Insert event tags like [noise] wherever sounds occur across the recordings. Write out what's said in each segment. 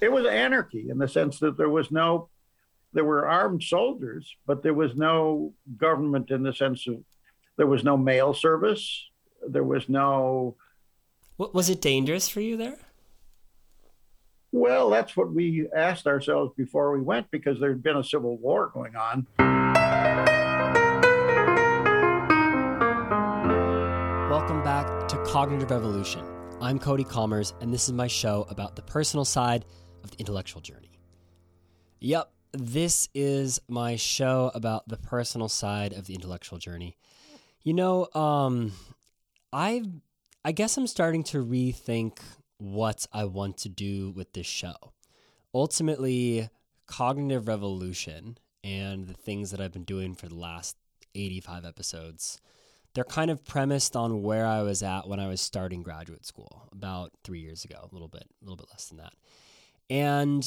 it was anarchy in the sense that there was no there were armed soldiers, but there was no government in the sense of there was no mail service. There was no. What was it dangerous for you there? Well, that's what we asked ourselves before we went because there had been a civil war going on. Welcome back to Cognitive Revolution. I'm Cody Kommers, and this is my show about the personal side of the intellectual journey. Yep, this is my show about the personal side of the intellectual journey. You know, um, I I guess I'm starting to rethink what I want to do with this show. Ultimately, cognitive revolution and the things that I've been doing for the last 85 episodes, they're kind of premised on where I was at when I was starting graduate school about three years ago, a little bit, a little bit less than that. And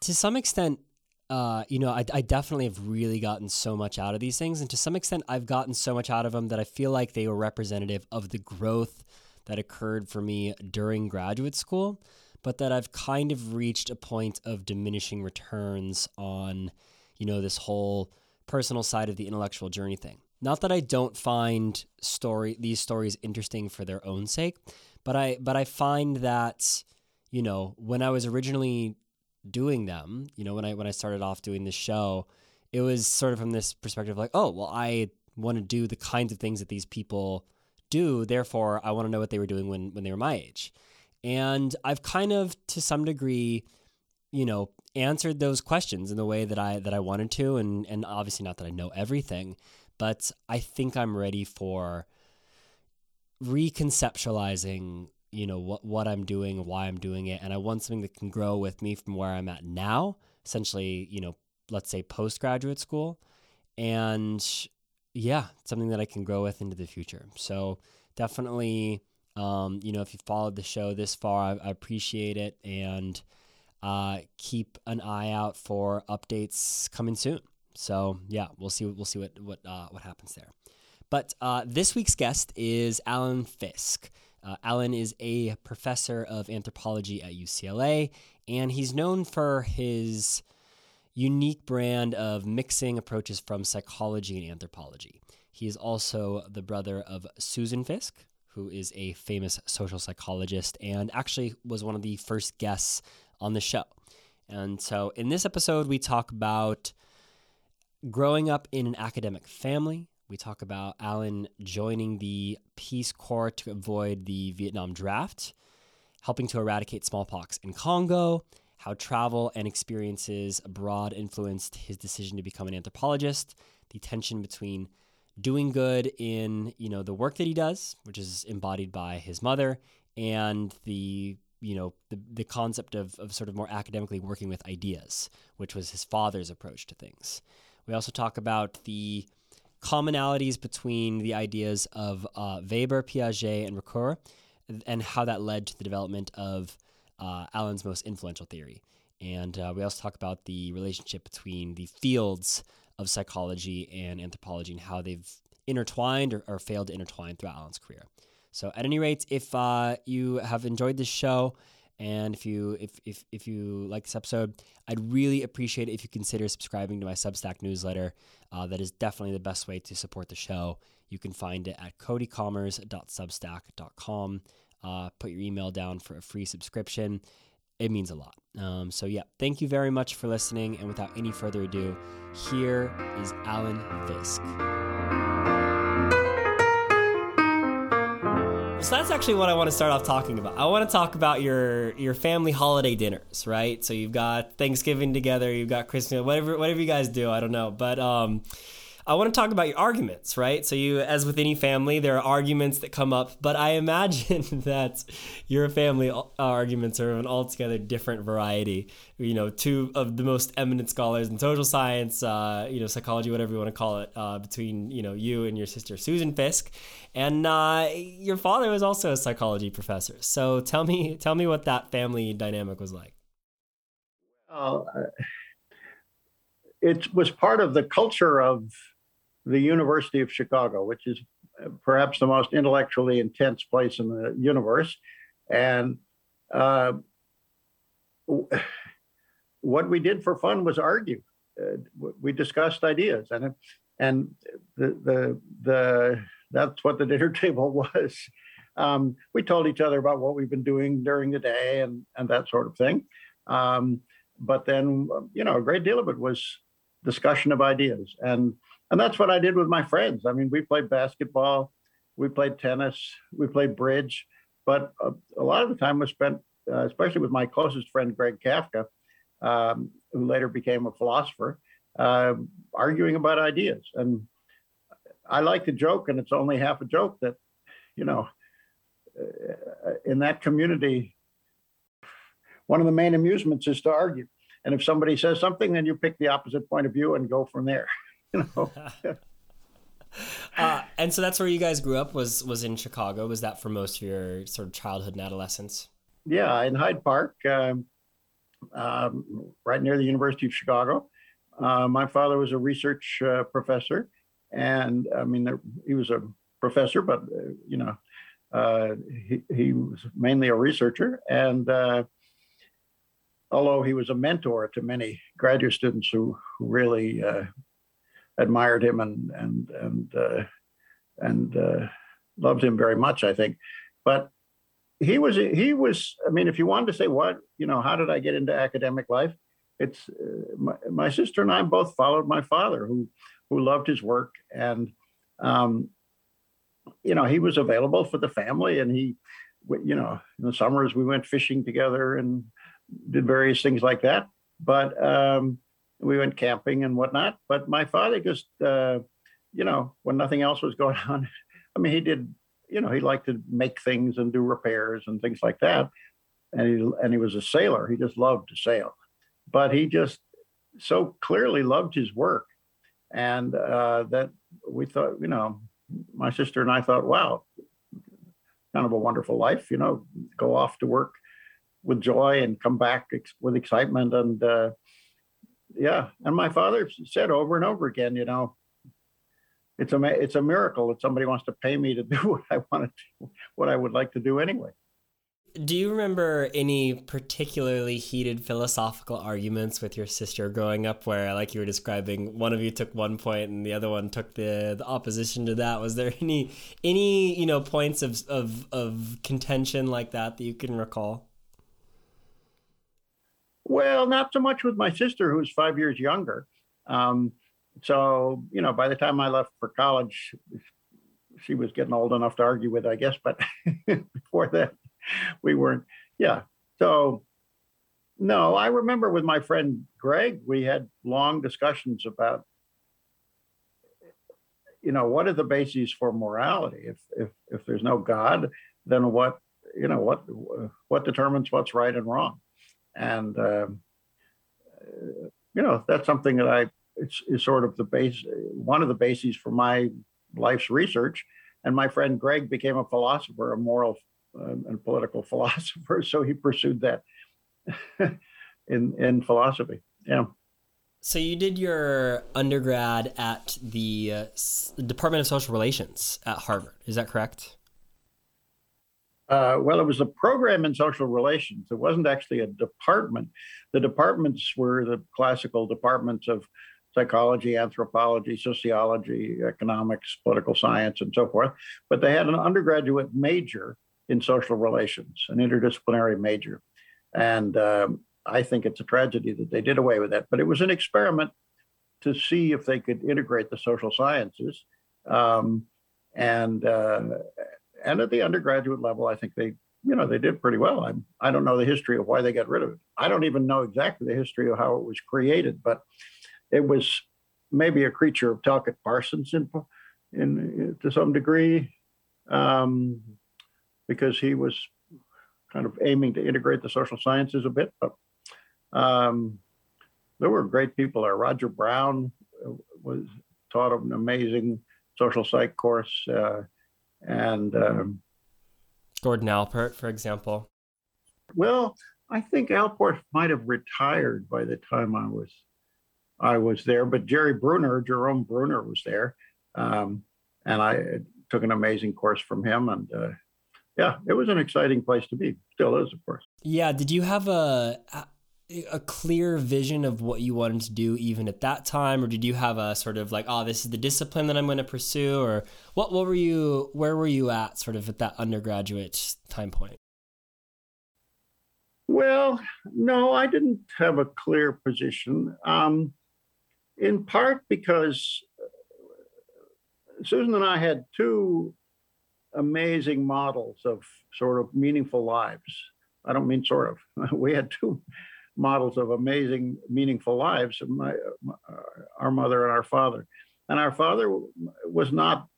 to some extent, uh, you know, I, I definitely have really gotten so much out of these things. And to some extent, I've gotten so much out of them that I feel like they were representative of the growth that occurred for me during graduate school, but that I've kind of reached a point of diminishing returns on, you know, this whole personal side of the intellectual journey thing. Not that I don't find story these stories interesting for their own sake, but I but I find that, you know, when I was originally doing them, you know, when I when I started off doing this show, it was sort of from this perspective like, oh, well, I want to do the kinds of things that these people do, therefore I want to know what they were doing when when they were my age. And I've kind of to some degree, you know, answered those questions in the way that I that I wanted to and and obviously not that I know everything, but I think I'm ready for reconceptualizing you know what what I'm doing, why I'm doing it, and I want something that can grow with me from where I'm at now, essentially, you know, let's say postgraduate school, and yeah, something that I can grow with into the future. So definitely, um, you know, if you followed the show this far, I, I appreciate it, and uh, keep an eye out for updates coming soon. So yeah, we'll see. We'll see what what uh, what happens there. But uh, this week's guest is Alan Fiske. Uh, Alan is a professor of anthropology at UCLA, and he's known for his unique brand of mixing approaches from psychology and anthropology. He is also the brother of Susan Fiske, who is a famous social psychologist and actually was one of the first guests on the show. And so in this episode, we talk about growing up in an academic family, we talk about Alan joining the Peace Corps to avoid the Vietnam draft, helping to eradicate smallpox in Congo, how travel and experiences abroad influenced his decision to become an anthropologist, the tension between doing good in you know the work that he does, which is embodied by his mother, and the you know the, the concept of, of sort of more academically working with ideas, which was his father's approach to things. We also talk about the commonalities between the ideas of uh, Weber, Piaget, and Ricoeur, and how that led to the development of uh, Alan's most influential theory. And uh, we also talk about the relationship between the fields of psychology and anthropology and how they've intertwined or, or failed to intertwine throughout Alan's career. So, at any rate, if uh, you have enjoyed this show, and if you if, if if you like this episode, I'd really appreciate it if you consider subscribing to my Substack newsletter. Uh, that is definitely the best way to support the show. You can find it at codykommers.substack.com. Uh, put your email down for a free subscription. It means a lot. Um, so, yeah, thank you very much for listening. And without any further ado, here is Alan Fiske. So that's actually what I want to start off talking about. I want to talk about your your family holiday dinners, right? So you've got Thanksgiving together, you've got Christmas, whatever whatever you guys do, I don't know, but um, I want to talk about your arguments, right? So you, as with any family, there are arguments that come up, but I imagine [laughs] that your family arguments are an altogether different variety. You know, two of the most eminent scholars in social science, uh, you know, psychology, whatever you want to call it, uh, between you know you and your sister Susan Fiske, and uh, your father was also a psychology professor. So tell me, tell me what that family dynamic was like. Well, uh, it was part of the culture of the University of Chicago, which is perhaps the most intellectually intense place in the universe. And uh, [sighs] what we did for fun was argue. Uh, we discussed ideas, and and the the the that's what the dinner [laughs] table was. Um, we told each other about what we've been doing during the day and and that sort of thing. Um, but then, you know, a great deal of it was discussion of ideas, and and that's what I did with my friends. I mean, we played basketball, we played tennis, we played bridge, but a, a lot of the time was spent, uh, especially with my closest friend Greg Kavka, um, who later became a philosopher, uh, arguing about ideas. And I like to joke, and it's only half a joke that, you know, uh, in that community, one of the main amusements is to argue. And if somebody says something, then you pick the opposite point of view and go from there. [laughs] You know. [laughs] uh, and so that's where you guys grew up. Was was in Chicago? Was that for most of your sort of childhood and adolescence? Yeah, in Hyde Park, um, um, right near the University of Chicago. Uh, my father was a research uh, professor, and I mean, there, he was a professor, but uh, you know, uh, he, he was mainly a researcher. And uh, although he was a mentor to many graduate students who, who really uh, admired him and and and and loved him very much, I think. But he was he was i mean if you wanted to say what you know how did i get into academic life? It's uh, my, my, sister and i both followed my father who who loved his work. And um, you know he was available for the family and he you know in the summers we went fishing together and did various things like that. But um, we went camping and whatnot but my father just uh, you know when nothing else was going [laughs] on i mean he did you know, he liked to make things and do repairs and things like that. And he and he was a sailor. He just loved to sail, but he just so clearly loved his work, and uh, that we thought, you know, my sister and I thought, wow, kind of a wonderful life. You know, go off to work with joy and come back ex- with excitement and. Uh, yeah, and my father said over and over again, you know, it's a it's a miracle that somebody wants to pay me to [laughs] do what I want to do what I would like to do anyway. Do you remember any particularly heated philosophical arguments with your sister growing up where like you were describing one of you took one point and the other one took the, the opposition to that was there any any you know points of of of contention like that that you can recall well not so much with my sister who's 5 years younger. Um, so you know by the time i left for college she was getting old enough to argue with i guess but [laughs] before that we weren't. Yeah so no i remember with my friend greg we had long discussions about you know what are the bases for morality? If if if there's no god then what you know what what determines what's right and wrong and uh, you know that's something that i it's, is sort of the base, one of the bases for my life's research. And my friend Greg became a philosopher, a moral uh, and political [laughs] philosopher. So he pursued that [laughs] in in philosophy. Yeah. So you did your undergrad at the uh, Department of Social Relations at Harvard. Is that correct? Uh, well, it was a program in social relations. It wasn't actually a department. The departments were the classical departments of psychology, anthropology, sociology, economics, political science, and so forth. But they had an undergraduate major in social relations, an interdisciplinary major. And um, I think it's a tragedy that they did away with that. But it was an experiment to see if they could integrate the social sciences. Um, and uh, and at the undergraduate level, I think they you know they did pretty well. I'm, I don't know the history of why they got rid of it. I don't even know exactly the history of how it was created, but it was maybe a creature of Talcott Parsons in, in to some degree, um, because he was kind of aiming to integrate the social sciences a bit. But um, there were great people there. Roger Brown uh, was taught an amazing social psych course, uh, and um, Gordon Allport, for example. Well, I think Allport might have retired by the time I was I was there, but Jerry Bruner, Jerome Bruner, was there, um, and I took an amazing course from him. And uh, yeah, it was an exciting place to be. Still is, of course. Yeah. Did you have a a clear vision of what you wanted to do even at that time or did you have a sort of like oh this is the discipline that i'm going to pursue or what what were you where were you at sort of at that undergraduate time point? Well no i didn't have a clear position. Um, in part because susan and i had two amazing models of sort of meaningful lives. I don't mean sort of [laughs] we had two models of amazing, meaningful lives. My, our mother and our father, and our father was not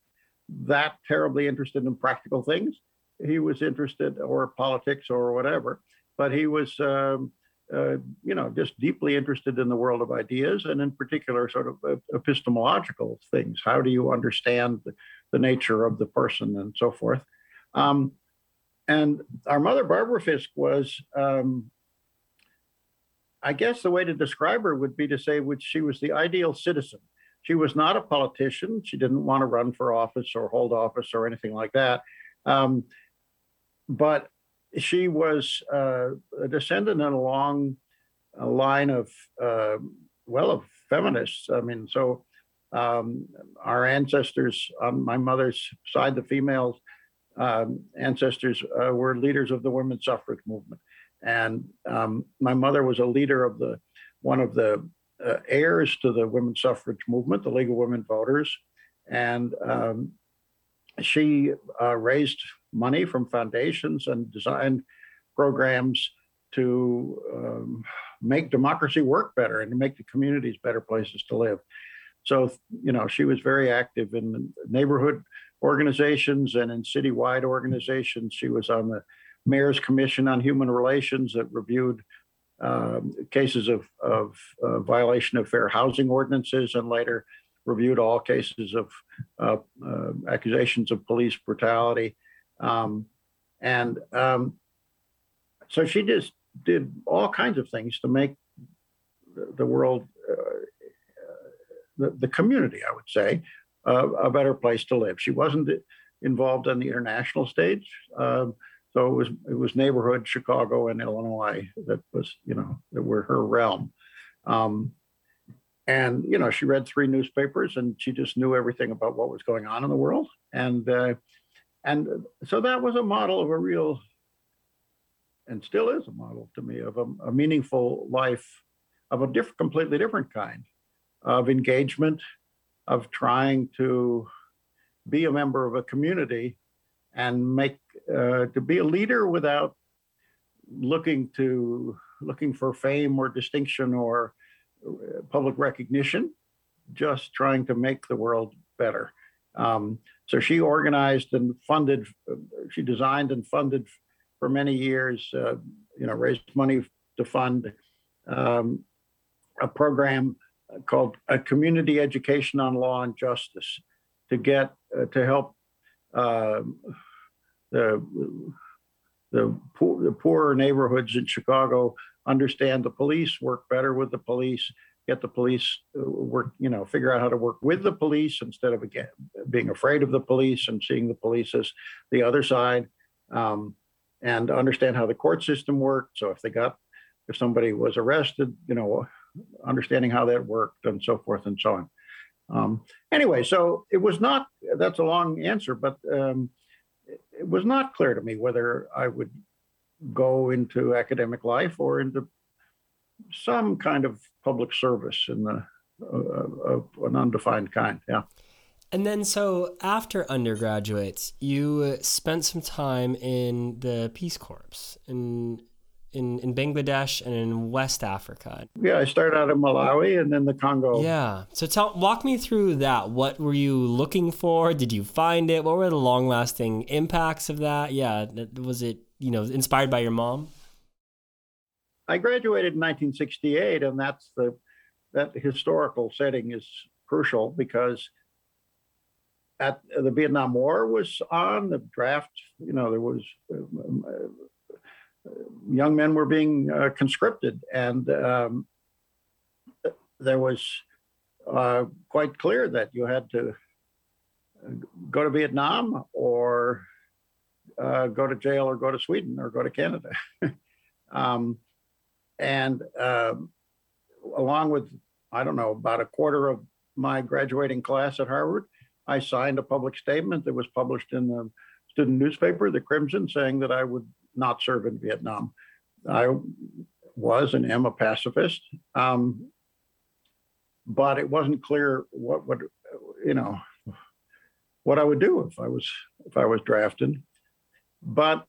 that terribly interested in practical things. He was interested, or politics, or whatever, but he was, um, uh, you know, just deeply interested in the world of ideas, and in particular, sort of epistemological things. How do you understand the, the nature of the person, and so forth. Um, and our mother, Barbara Fiske, was um, I guess the way to describe her would be to say which she was the ideal citizen. She was not a politician. She didn't want to run for office or hold office or anything like that. Um, but she was uh, a descendant in a long line of, uh, well, of feminists. I mean, so um, our ancestors on my mother's side, the females, um, ancestors uh, were leaders of the women's suffrage movement. And um, my mother was a leader of the one of the uh, heirs to the women's suffrage movement, the League of Women Voters, and um, she uh, raised money from foundations and designed programs to um, make democracy work better and to make the communities better places to live. So, you know, she was very active in neighborhood organizations and in citywide organizations. She was on the Mayor's Commission on Human Relations that reviewed um, cases of, of uh, violation of fair housing ordinances and later reviewed all cases of uh, uh, accusations of police brutality. Um, and um, so she just did all kinds of things to make the world, uh, the, the, community, I would say, a better place to live. She wasn't involved on the international stage. So it was it was neighborhood Chicago and Illinois that was you know that were her realm. Um, and you know she read three newspapers and she just knew everything about what was going on in the world and uh, and so that was a model of a real and still is a model to me of a, a meaningful life of a different completely different kind of engagement of trying to be a member of a community and make uh, to be a leader without looking to looking for fame or distinction or uh, public recognition, just trying to make the world better. Um, so she organized and funded, she designed and funded for many years, uh, you know, raised money to fund um, a program called a Community Education on Law and Justice to get uh, to help uh, the the poor, the poorer neighborhoods in Chicago understand the police, work better with the police, get the police uh, work, you know, figure out how to work with the police instead of again being afraid of the police and seeing the police as the other side, um, and understand how the court system worked. So if they got, if somebody was arrested, you know, understanding how that worked and so forth and so on. Um, anyway, so it was not. That's a long answer, but um, it was not clear to me whether I would go into academic life or into some kind of public service in the uh, of an undefined kind. Yeah. And then, so after undergraduate, you spent some time in the Peace Corps in in, in Bangladesh and in West Africa. Yeah, I started out in Malawi and then the Congo. Yeah. So tell walk me through that. What were you looking for? Did you find it? What were the long lasting impacts of that? Yeah. Was it, you know, inspired by your mom? I graduated in 1968 and that's the that historical setting is crucial because at the Vietnam War was on the draft, you know, there was um, young men were being uh, conscripted, and um, there was uh, quite clear that you had to uh, go to Vietnam or uh, go to jail or go to Sweden or go to Canada. [laughs] um, and um, along with, I don't know, about a quarter of my graduating class at Harvard, I signed a public statement that was published in the student newspaper, the Crimson, saying that I would not serve in Vietnam. I was and am a pacifist, um, but it wasn't clear what would, you know, what I would do if I was if I was drafted. But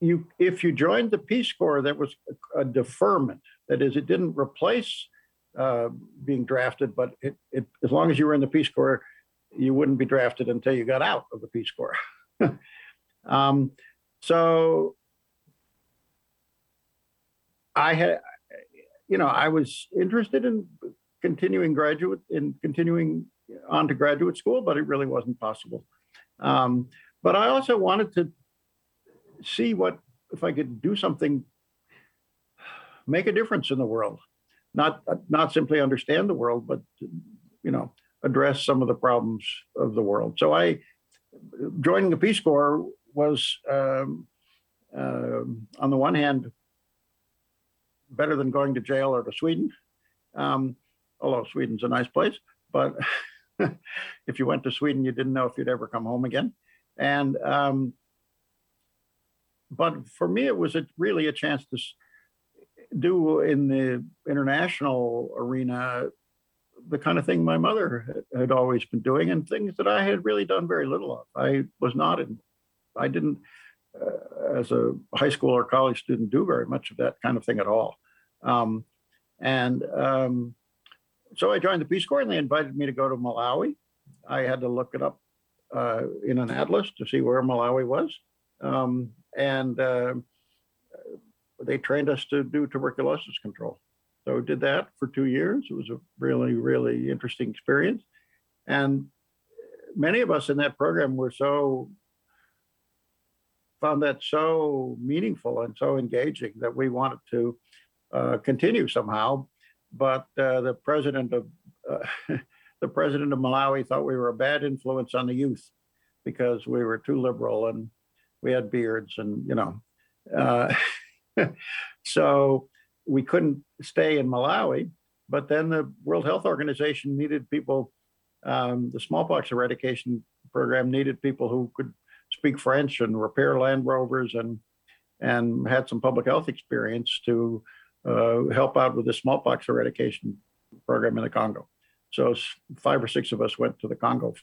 you, if you joined the Peace Corps, that was a, a deferment. That is, it didn't replace uh, being drafted, but it, it, as long as you were in the Peace Corps, you wouldn't be drafted until you got out of the Peace Corps. [laughs] um, so I had, you know, I was interested in continuing graduate in continuing on to graduate school, but it really wasn't possible. Um, but I also wanted to see what if I could do something, make a difference in the world, not not simply understand the world, but you know address some of the problems of the world. So I joining the Peace Corps was um, uh, on the one hand better than going to jail or to Sweden, um, although Sweden's a nice place, but. [laughs] if you went to Sweden, you didn't know if you'd ever come home again. And um, but for me, it was a, really a chance to do in the international arena the kind of thing my mother had always been doing and things that I had really done very little of. I was not in, I didn't, as a high school or college student, do very much of that kind of thing at all. Um, and um, so I joined the Peace Corps and they invited me to go to Malawi. I had to look it up uh, in an atlas to see where Malawi was. Um, and uh, they trained us to do tuberculosis control. So we did that for two years. It was a really, really interesting experience. And many of us in that program were so found that so meaningful and so engaging that we wanted to uh, continue somehow. But uh, the president of uh, [laughs] the president of Malawi thought we were a bad influence on the youth because we were too liberal and we had beards and you know uh, [laughs] so we couldn't stay in malawi but then the world health organization needed people um, the smallpox eradication program needed people who could speak french and repair land rovers and and had some public health experience to uh, help out with the smallpox eradication program in the congo so five or six of us went to the congo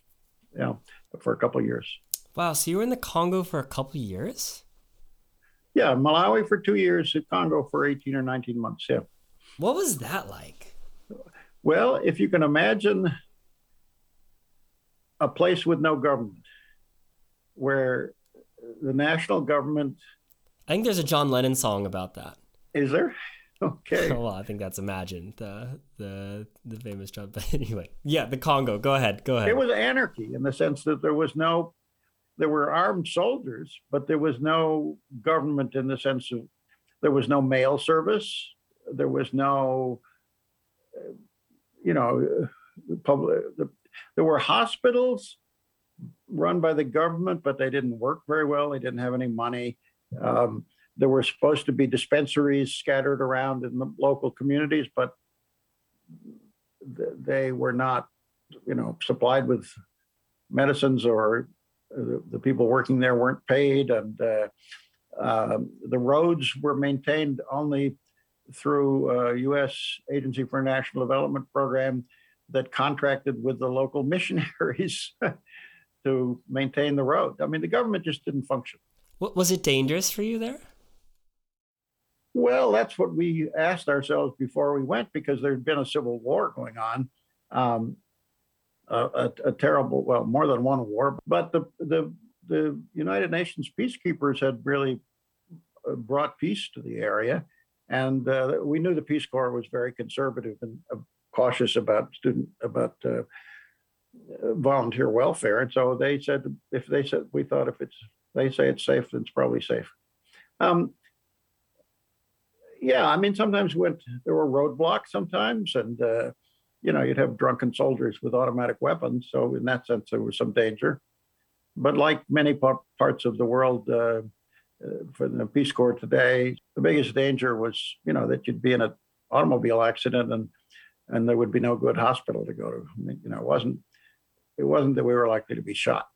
you know, for a couple of years Wow, so you were in the Congo for a couple years? Yeah, Malawi for two years, Congo for 18 or 19 months. Yeah. What was that like? Well, if you can imagine a place with no government, where the national government. I think there's a John Lennon song about that. Is there? [laughs] Okay. [laughs] well, I think that's Imagine, the the the famous John. But [laughs] anyway, yeah, the Congo. Go ahead. Go ahead. It was anarchy in the sense that there was no there were armed soldiers, but there was no government in the sense of there was no mail service, there was no, uh, you know, uh, public. The, there were hospitals run by the government, but they didn't work very well. They didn't have any money. Um, there were supposed to be dispensaries scattered around in the local communities, but they were not, you know, supplied with medicines or the, people working there weren't paid, and uh, uh, the roads were maintained only through U.S. Agency for National Development program that contracted with the local missionaries [laughs] to maintain the road. I mean, the government just didn't function. What, was it dangerous for you there? Well, that's what we asked ourselves before we went because there had been a civil war going on. Um, a, a, terrible, well, more than one war. But the the the United Nations peacekeepers had really uh, brought peace to the area, and uh, we knew the Peace Corps was very conservative and uh, cautious about student about uh, volunteer welfare, and so they said if they said we thought if it's they say it's safe, then it's probably safe. Um, yeah, I mean sometimes went there were roadblocks sometimes, and uh, you know, you'd have drunken soldiers with automatic weapons. So in that sense, there was some danger. But like many parts of the world, uh, uh, for the Peace Corps today. The biggest danger was, you know, that you'd be in an automobile accident and and there would be no good hospital to go to. I mean, you know, it wasn't it wasn't that we were likely to be shot.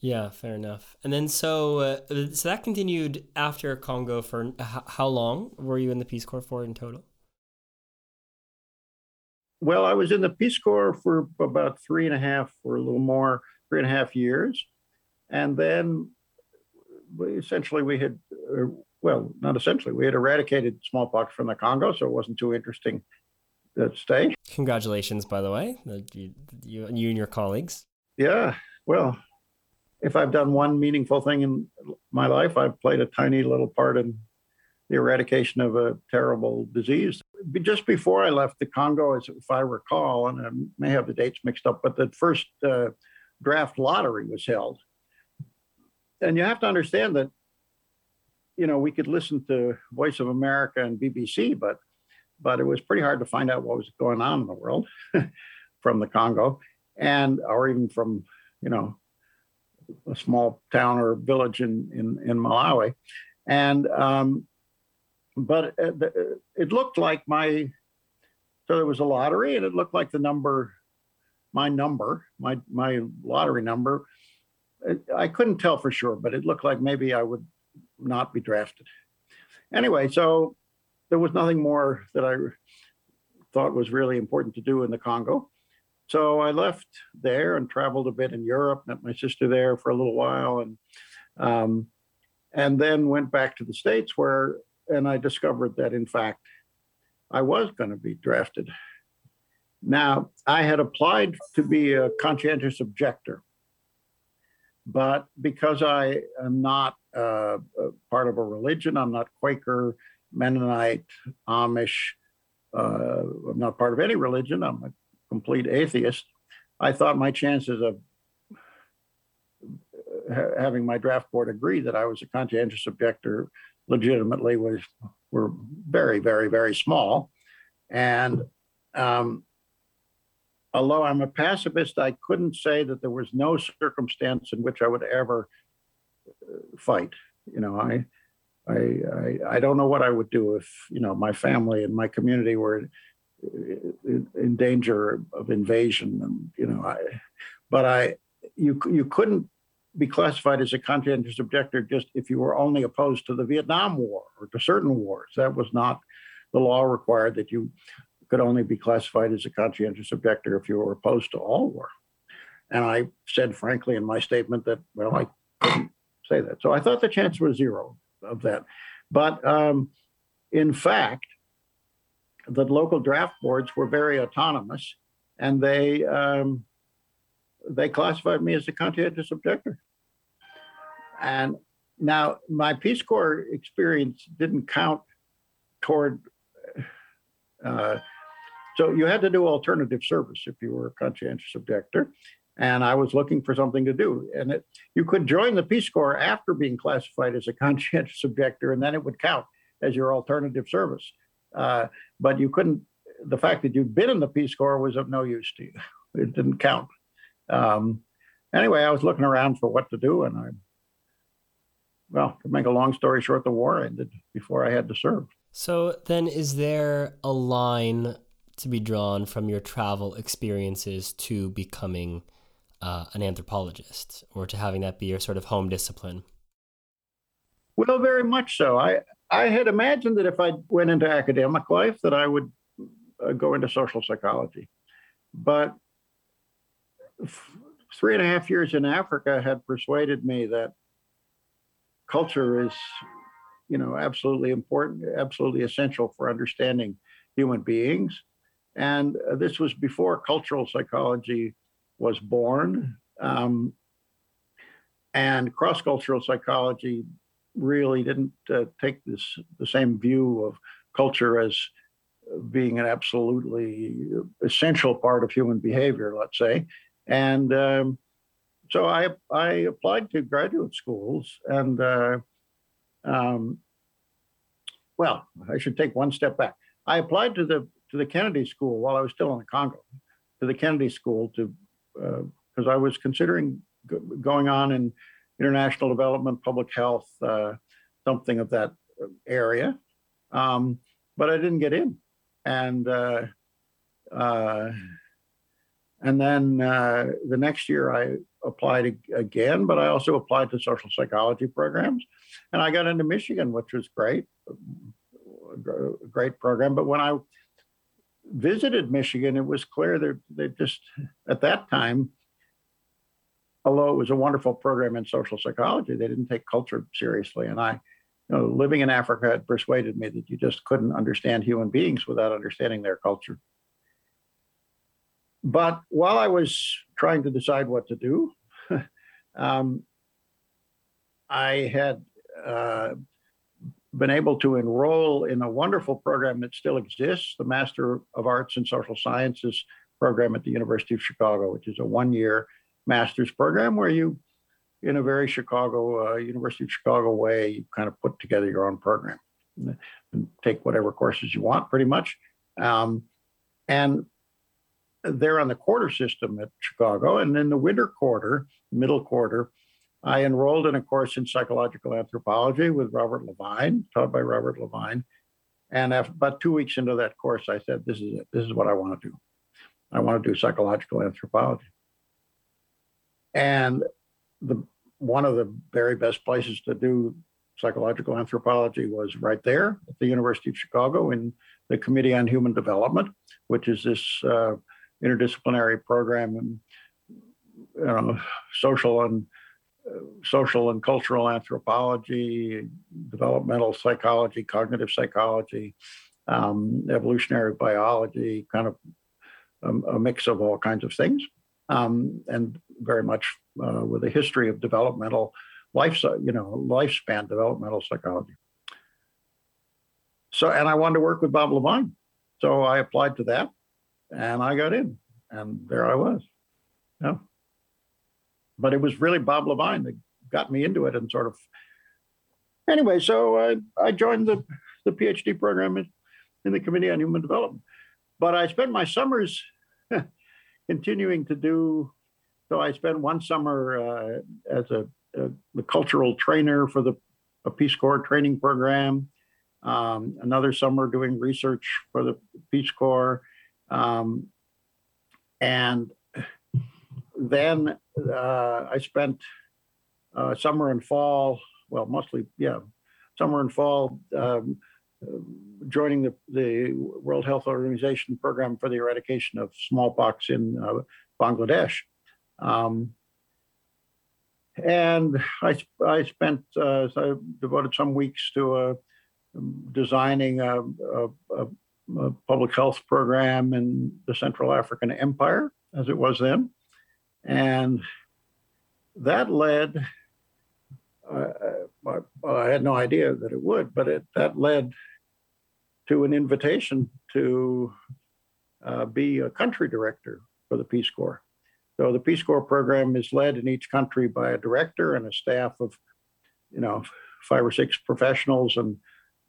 Yeah, fair enough. And then so uh, so that continued after Congo for how long were you in the Peace Corps for in total? Well, I was in the Peace Corps for about three and a half or a little more, three and a half years. And then essentially we had, uh, well, not essentially, we had eradicated smallpox from the Congo, so it wasn't too interesting to stay. Congratulations, by the way, you, you, you and your colleagues. Yeah, well, if I've done one meaningful thing in my life, I've played a tiny little part in the eradication of a terrible disease. Just before I left the Congo, as if I recall, and I may have the dates mixed up, but the first uh, draft lottery was held. And you have to understand that, you know, we could listen to Voice of America and BBC, but but it was pretty hard to find out what was going on in the world [laughs] from the Congo, and or even from, you know, a small town or village in in, in Malawi, and um, but it looked like my so there was a lottery and it looked like the number my number my my lottery number i couldn't tell for sure but it looked like maybe i would not be drafted. Anyway so there was nothing more that i thought was really important to do in the congo so i left there and traveled a bit in europe met my sister there for a little while and um, and then went back to the states where and I discovered that, in fact, I was going to be drafted. Now, I had applied to be a conscientious objector, but because I am not uh, part of a religion, I'm not Quaker, Mennonite, Amish, uh, I'm not part of any religion, I'm a complete atheist. I thought my chances of uh, having my draft board agree that I was a conscientious objector legitimately was were very, very, very small. And um, although I'm a pacifist, I couldn't say that there was no circumstance in which I would ever uh, fight. You know, I, I, I, I don't know what I would do if you know my family and my community were in, in danger of invasion, and you know, I, but I, you, you couldn't be classified as a conscientious objector just if you were only opposed to the Vietnam War or to certain wars. That was not the law required that you could only be classified as a conscientious objector if you were opposed to all war. And I said frankly in my statement that, well, I couldn't say that. So I thought the chance was zero of that. But um, in fact, the local draft boards were very autonomous and they um, they classified me as a conscientious objector. And now my Peace Corps experience didn't count toward. Uh, so you had to do alternative service if you were a conscientious objector. And I was looking for something to do. And it, you could join the Peace Corps after being classified as a [laughs] conscientious objector, and then it would count as your alternative service. Uh, but you couldn't, the fact that you'd been in the Peace Corps was of no use to you. [laughs] It didn't count. Um, anyway, I was looking around for what to do, and I, well, to make a long story short, the war ended before I had to serve. So then, is there a line to be drawn from your travel experiences to becoming uh, an anthropologist, or to having that be your sort of home discipline? Well, very much so. I I had imagined that if I went into academic life, that I would uh, go into social psychology, but three and a half years in Africa had persuaded me that culture is, you know, absolutely important, absolutely essential for understanding human beings. And uh, this was before cultural psychology was born. Um, and cross cultural psychology really didn't uh, take this the same view of culture as being an absolutely essential part of human behavior, let's say. And um, so I, I applied to graduate schools and, uh, um, well, I should take one step back. I applied to the to the Kennedy School while I was still in the Congo, to the Kennedy School to because uh, I was considering g- going on in international development, public health, uh, something of that area, um, but I didn't get in, and uh, and then the next year I applied again, but I also applied to social psychology programs, and I got into Michigan, which was great, great program. But when I visited Michigan, it was clear that they just at that time although it was a wonderful program in social psychology, they didn't take culture seriously. And I, you know, living in Africa had persuaded me that you just couldn't understand human beings without understanding their culture. But while I was trying to decide what to do, [laughs] um, I had uh, been able to enroll in a wonderful program that still exists, the Master of Arts in Social Sciences program at the University of Chicago, which is a one year master's program where you, in a very Chicago, uh, University of Chicago way, you kind of put together your own program and take whatever courses you want, pretty much. Um, and they're on the quarter system at Chicago. And in the winter quarter, middle quarter, I enrolled in a course in psychological anthropology with Robert LeVine, taught by Robert LeVine. And after, about two weeks into that course, I said, "This is it. This is what I want to do. I want to do psychological anthropology." And the one of the very best places to do psychological anthropology was right there at the University of Chicago in the Committee on Human Development, which is this uh, interdisciplinary program in you know, social and uh, social and cultural anthropology, developmental psychology, cognitive psychology, um, evolutionary biology, kind of um, a mix of all kinds of things um, and very much uh, with a history of developmental life, you know, lifespan developmental psychology. So, and I wanted to work with Bob LeVine, so I applied to that, and I got in, and there I was. Yeah. But it was really Bob LeVine that got me into it, and sort of. Anyway, so I, I joined the the PhD program in, in the Committee on Human Development, but I spent my summers [laughs] continuing to do. So I spent one summer uh, as a, a, a, cultural trainer for the Peace Corps training program. Um, another summer doing research for the Peace Corps, um, and then uh, I spent uh, summer and fall. Well, mostly, yeah, summer and fall. Um, joining the, the World Health Organization program for the eradication of smallpox in uh, Bangladesh. Um, and I, I spent, uh, so I devoted some weeks to uh, designing a, a, a, a, public health program in the Central African Empire, as it was then. And that led, well, I had no idea that it would, but it, that led to an invitation to uh, be a country director for the Peace Corps. So the Peace Corps program is led in each country by a director and a staff of, you know, five or six professionals and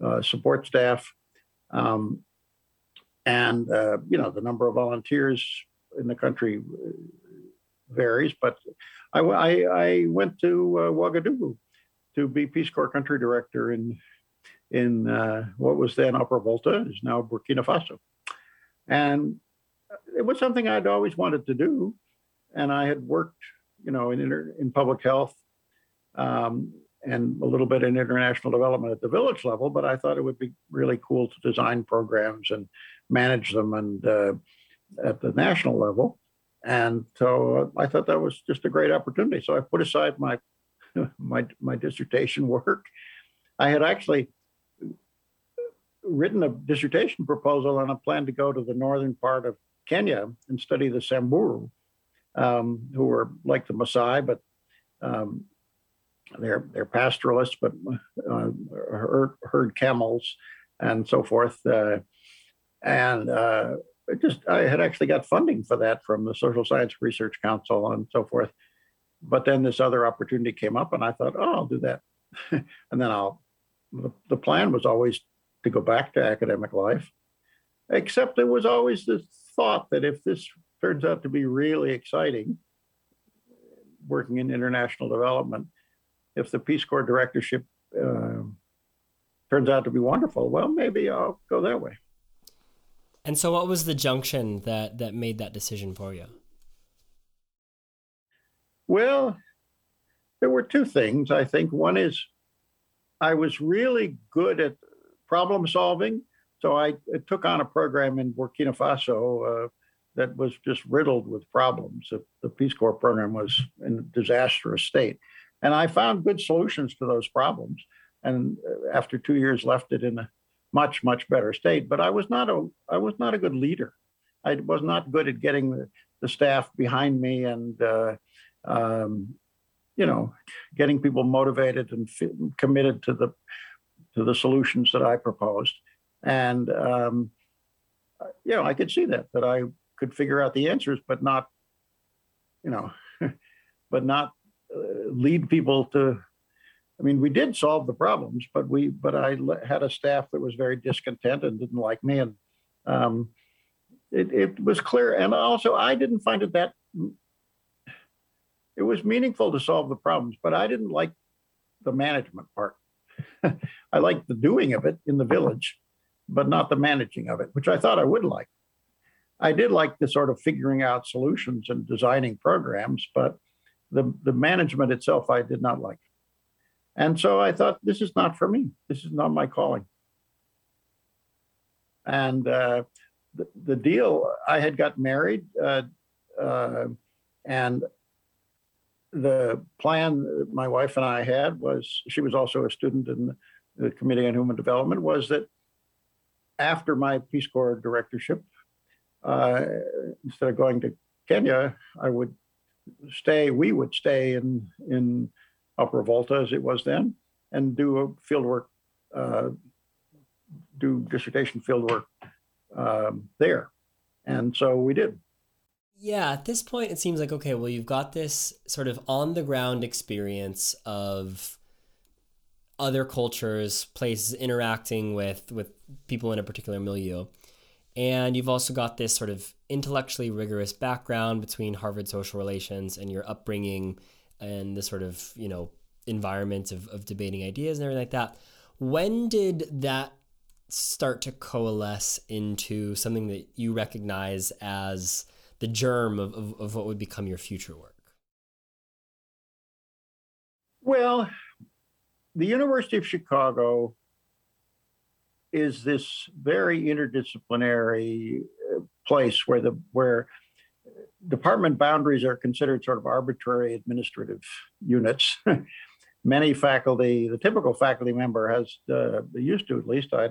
uh, support staff. Um, and, uh, you know, the number of volunteers in the country varies, but I, I, I went to uh, Ouagadougou to be Peace Corps country director in in uh, what was then Upper Volta, is now Burkina Faso. And it was something I'd always wanted to do. And I had worked, you know, in, inter- in public health um, and a little bit in international development at the village level, but I thought it would be really cool to design programs and manage them and uh, at the national level. And so I thought that was just a great opportunity. So I put aside my [laughs] my my dissertation [laughs] work. I had actually written a dissertation proposal on a plan to go to the northern part of Kenya and study the Samburu, um, who are like the Maasai, but um, they're they're pastoralists, but uh, herd, herd, camels and so forth. Uh, and uh, just I had actually got funding for that from the Social Science Research Council and so forth. But then this other opportunity came up, and I thought, oh, I'll do that. [laughs] and then I'll. The, the plan was always to go back to academic life. Except there was always this thought that if this turns out to be really exciting, working in international development, if the Peace Corps directorship uh, turns out to be wonderful. Well, maybe I'll go that way. And so, what was the junction that that made that decision for you? Well, there were two things. I think one is I was really good at problem solving. So I took on a program in Burkina Faso uh, that was just riddled with problems. The, the Peace Corps program was in a disastrous state. And I found good solutions to those problems. And uh, after two years, left it in a much, much better state. But I was not a, I was not a good leader. I was not good at getting the, the staff behind me and, uh, um, you know, getting people motivated and f- committed to the to the solutions that I proposed. And um, you know, I could see that that I could figure out the answers, but not, you know, [laughs] but not uh, lead people to. I mean, we did solve the problems, but we but I had a staff that was very discontent and didn't like me, and um, it, it was clear. And also, I didn't find it that. It was meaningful to solve the problems, but I didn't like the management part. [laughs] I liked the doing of it in the village, but not the managing of it, which I thought I would like. I did like the sort of figuring out solutions and designing programs, but the, the management itself I did not like. And so I thought, this is not for me. This is not my calling. And uh, the, the deal, I had got married, uh, uh, and the plan my wife and I had was she was also a student in the Committee on Human Development was that after my Peace Corps directorship, uh, instead of going to Kenya, I would stay. We would stay in in Upper Volta as it was then, and do a fieldwork, uh, do dissertation fieldwork um, there, and so we did. Yeah, at this point, it seems like okay. Well, you've got this sort of on the ground experience of other cultures, places interacting with with people in a particular milieu. And you've also got this sort of intellectually rigorous background between Harvard social relations and your upbringing and the sort of, you know, environment of, of debating ideas and everything like that. When did that start to coalesce into something that you recognize as the germ of, of, of what would become your future work? Well, the University of Chicago is this very interdisciplinary uh, place where the where department boundaries are considered sort of arbitrary administrative units. [laughs] Many faculty, the typical faculty member has, uh, used to at least, I,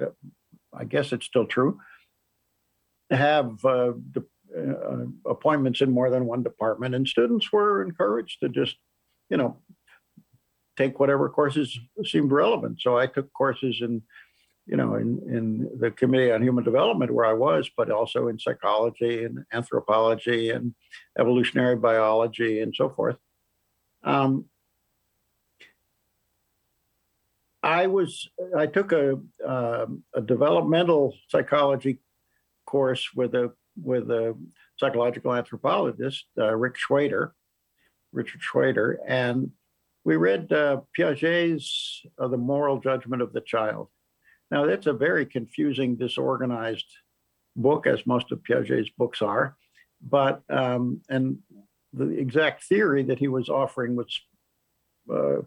I guess it's still true, have uh, de- uh, appointments in more than one department, and students were encouraged to just, you know, take whatever courses seemed relevant. So I took courses in, you know, in, in the Committee on Human Development where I was, but also in psychology and anthropology and evolutionary biology and so forth. Um, I was I took a uh, a developmental psychology course with a with a psychological anthropologist, uh, Rick Shweder, Richard Shweder, and we read uh, Piaget's uh, The Moral Judgment of the Child. Now, that's a very confusing, disorganized book, as most of Piaget's books are. But, um, and the exact theory that he was offering was, uh,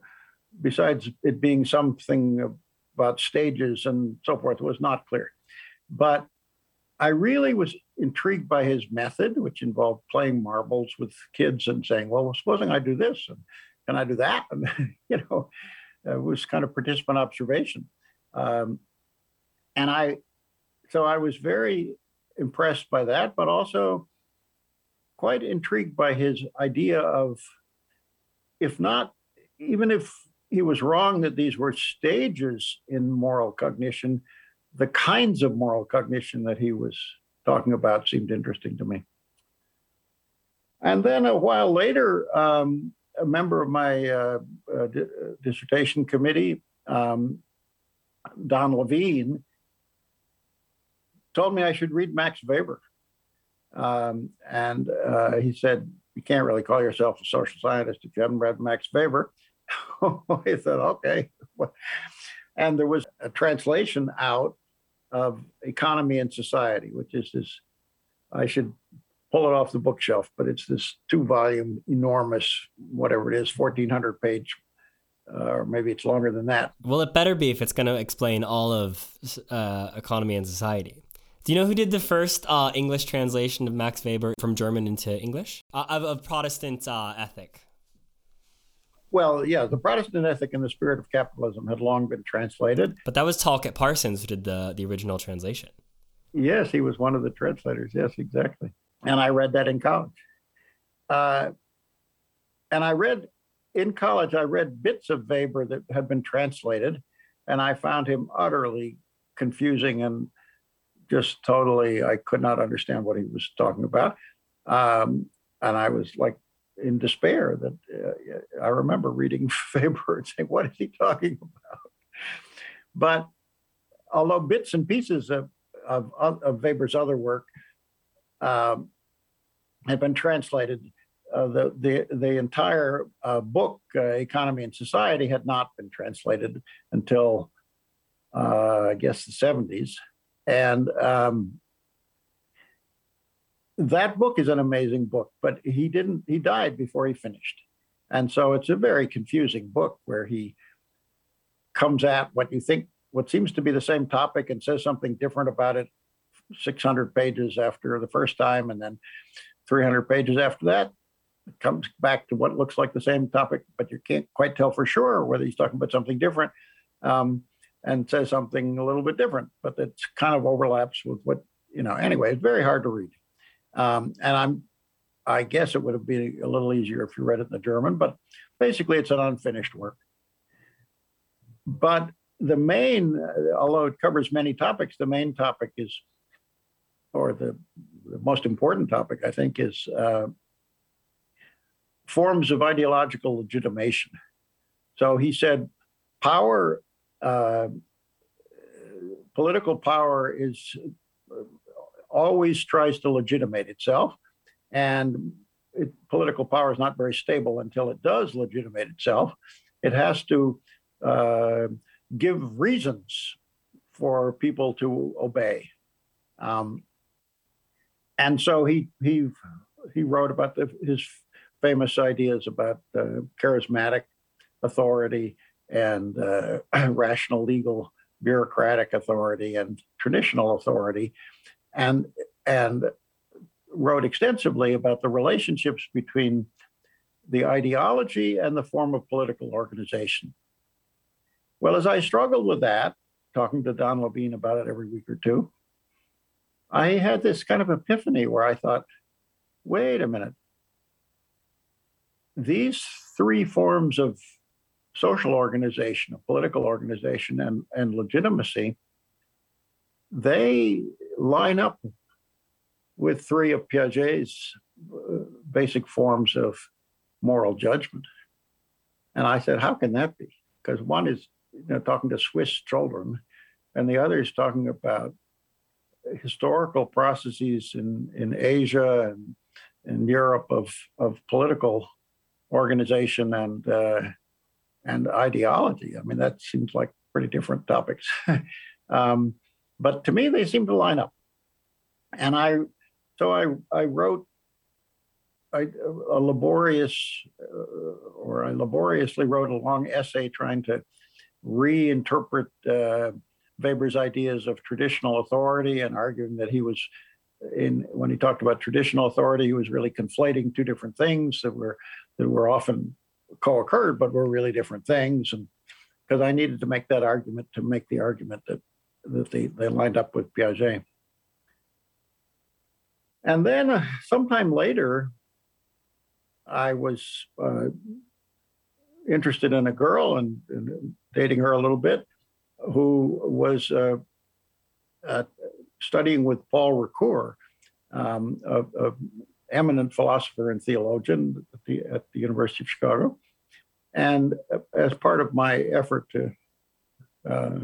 besides it being something about stages and so forth, was not clear. But I really was intrigued by his method, which involved playing marbles with kids and saying, well, supposing I do this. And can I do that? [laughs] And, you know, it was kind of participant observation. Um, and I, so I was very impressed by that, but also quite intrigued by his idea of, if not, even if he was wrong that these were stages in moral cognition, the kinds of moral cognition that he was talking about seemed interesting to me. And then a while later, um, a member of my uh, uh, di- dissertation committee, um, Don Levine, told me I should read Max Weber. Um, and uh, he said, You can't really call yourself a social scientist if you haven't read Max Weber. [laughs] I said, okay. [laughs] And there was a translation out of Economy and Society, which is this, I should pull it off the bookshelf, but it's this two volume, enormous, whatever it is, 1400 page, uh, or maybe it's longer than that. Well, it better be if it's going to explain all of uh, Economy and Society. Do you know who did the first uh, English translation of Max Weber from German into English? Uh, of, of, Protestant uh, ethic. Well, yeah, the Protestant ethic and the spirit of capitalism had long been translated. But that was Talcott Parsons who did the, the original translation. Yes, he was one of the translators. Yes, exactly. And I read that in college. Uh, and I read in college, I read bits of Weber that had been translated, and I found him utterly confusing and just totally, I could not understand what he was talking about. Um, and I was like in despair that uh, I remember reading [laughs] Weber and saying, what is he talking about? But although bits and pieces of, of, of Weber's other work um, had been translated, uh, the, the, the entire uh, book, uh, Economy and Society, had not been translated until, uh, I guess, the 70s. And um, that book is an amazing book, but he didn't, he died before he finished. And so it's a very confusing book where he comes at what you think, what seems to be the same topic and says something different about it 600 pages after the first time and then 300 pages after that. It comes back to what looks like the same topic, but you can't quite tell for sure whether he's talking about something different. Um, and says something a little bit different, but it kind of overlaps with what, you know, anyway, it's very hard to read. Um, and I'm, I guess it would have been a little easier if you read it in the German, but basically it's an unfinished work. But the main, although it covers many topics, the main topic is, or the, the most important topic, I think, is uh, forms of ideological legitimation. So he said, power uh, political power is uh, always tries to legitimate itself, and it, political power is not very stable until it does legitimate itself. It has to uh, give reasons for people to obey, um, and so he he he wrote about the, his famous ideas about uh, charismatic authority and uh, [clears throat] rational legal bureaucratic authority and traditional authority. And and wrote extensively about the relationships between the ideology and the form of political organization. Well as i struggled with that talking to don levine about it every week or two i had this kind of epiphany where i thought wait a minute these three forms of social organization, a political organization, and, and legitimacy, they line up with three of Piaget's uh, basic forms of moral judgment. And I said, how can that be? Because one is you know, talking to Swiss children, and the other is talking about historical processes in, in Asia and in Europe of, of political organization and uh, and ideology. I mean, that seems like pretty different topics. [laughs] um, but to me, they seem to line up. And I, so I, I wrote I, a laborious, uh, or I laboriously wrote a long essay trying to reinterpret uh, Weber's ideas of traditional authority and arguing that he was in when he talked about traditional authority, he was really conflating two different things that were that were often co-occurred, but were really different things. And because I needed to make that argument to make the argument that that they, they lined up with Piaget. And then uh, sometime later, I was uh, interested in a girl and, and, dating her a little bit, who was uh, studying with Paul Ricoeur, um, a, a eminent philosopher and theologian at the, at the University of Chicago. And as part of my effort to uh,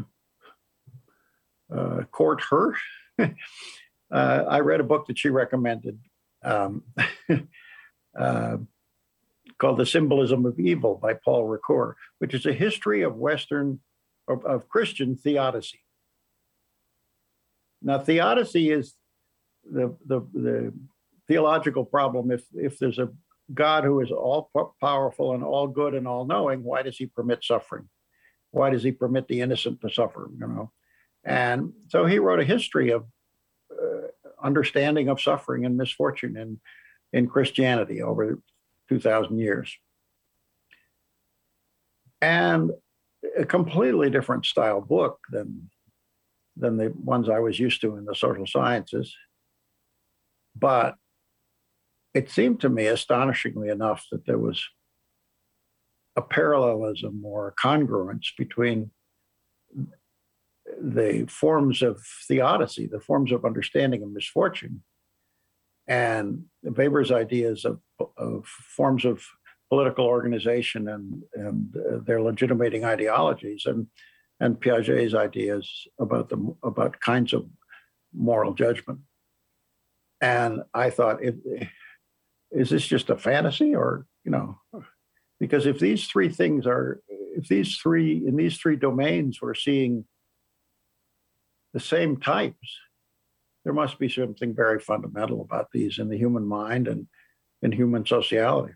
uh, court her, [laughs] uh, I read a book that she recommended um, [laughs] uh, called The Symbolism of Evil by Paul Ricoeur, which is a history of Western of, of Christian theodicy. Now, theodicy is the, the, the theological problem. If, if there's a God who is all powerful and all good and all knowing, why does he permit suffering? Why does he permit the innocent to suffer? You know, and so he wrote a history of uh, understanding of suffering and misfortune in in Christianity over two thousand years, and a completely different style book than than the ones I was used to in the social sciences. But it seemed to me, astonishingly enough, that there was a parallelism or a congruence between the forms of theodicy, the forms of understanding of misfortune, and Weber's ideas of, of forms of political organization and, and uh, their legitimating ideologies, and and Piaget's ideas about the about kinds of moral judgment. And I thought, is this just a fantasy, or you know, because if these three things are, if these three in these three domains we're seeing the same types, there must be something very fundamental about these in the human mind and in human sociality.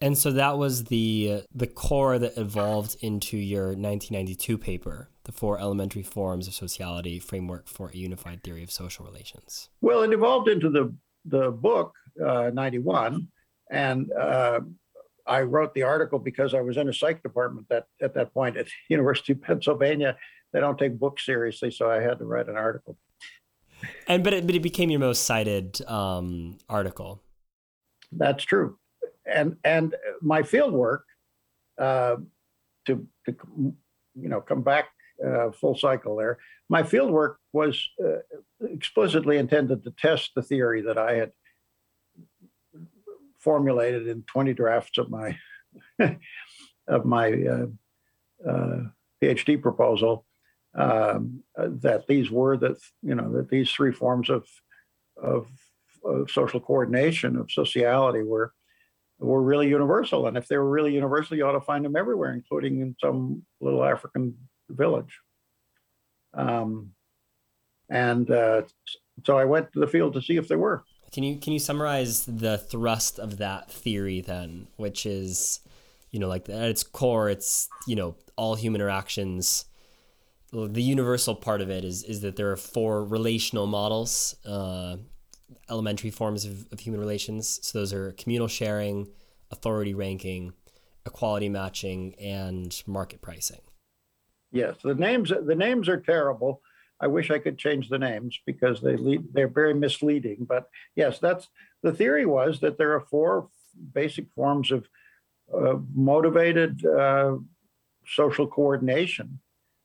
And so that was the the core that evolved into your 1992 paper, the four elementary forms of sociality framework for a unified theory of social relations. Well, it evolved into the the book uh, 91, and uh, I wrote the article because I was in a psych department that at that point at [laughs] University of Pennsylvania. They don't take books seriously, so I had to write an article. And but it, but it became your most cited um, article. That's true and and my field work uh, to to you know come back uh, full cycle there. My field work was uh, explicitly intended to test the theory that I had formulated in 20 drafts of my [laughs] of my uh, uh, PhD proposal. Um, that these were that you know that these three forms of of, of social coordination of sociality were were really universal. And if they were really universal, you ought to find them everywhere, including in some little African village. Um, and uh, so I went to the field to see if they were. Can you can you summarize the thrust of that theory then, which is, you know, like at its core, it's you know all human interactions. The universal part of it is is that there are four relational models. Uh, elementary forms of, of human relations. So those are communal sharing, authority ranking, equality matching, and market pricing. Yes, the names the names are terrible. I wish I could change the names because they lead they're very misleading. But yes, that's the theory was that there are four basic forms of uh, motivated uh, social coordination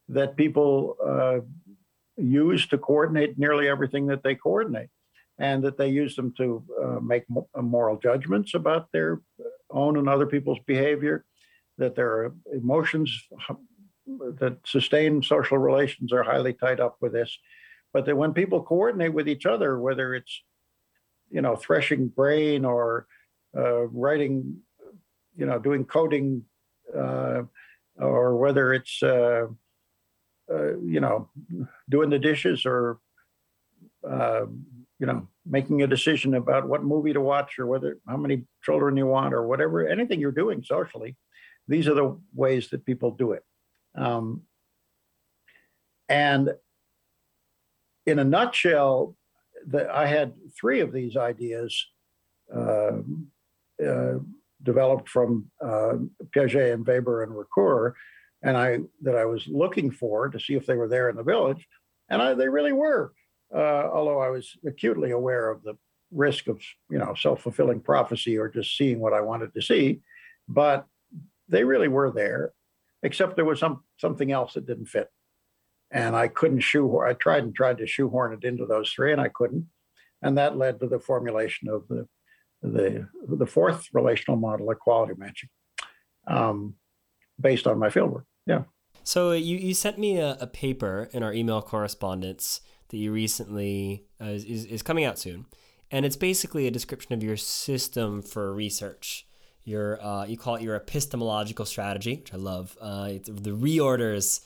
that people uh, use to coordinate nearly everything that they coordinate and that they use them to uh, make uh, moral judgments about their own and other people's behavior, that their emotions that sustain social relations are highly tied up with this, but that when people coordinate with each other, whether it's you know threshing grain or uh, writing, you know, doing coding, uh, or whether it's uh, uh you know doing the dishes or you know, making a decision about what movie to watch or whether how many children you want or whatever, anything you're doing socially, these are the ways that people do it. Um, and in a nutshell, the, I had three of these ideas uh, uh, developed from uh, Piaget and Weber and Ricoeur, and I that I was looking for to see if they were there in the village, and I, they really were uh, although I was acutely aware of the risk of you know self-fulfilling prophecy or just seeing what I wanted to see. But they really were there, except there was some something else that didn't fit, and I couldn't shoehorn. I tried and tried to shoehorn it into those three, and I couldn't, and that led to the formulation of the the the fourth relational model, equality matching, um, based on my fieldwork. Yeah. So you, you sent me a, a paper in our email correspondence that you recently uh, is, is coming out soon, and it's basically a description of your system for research. Your uh, you call it your epistemological strategy, which I love. Uh, the reorders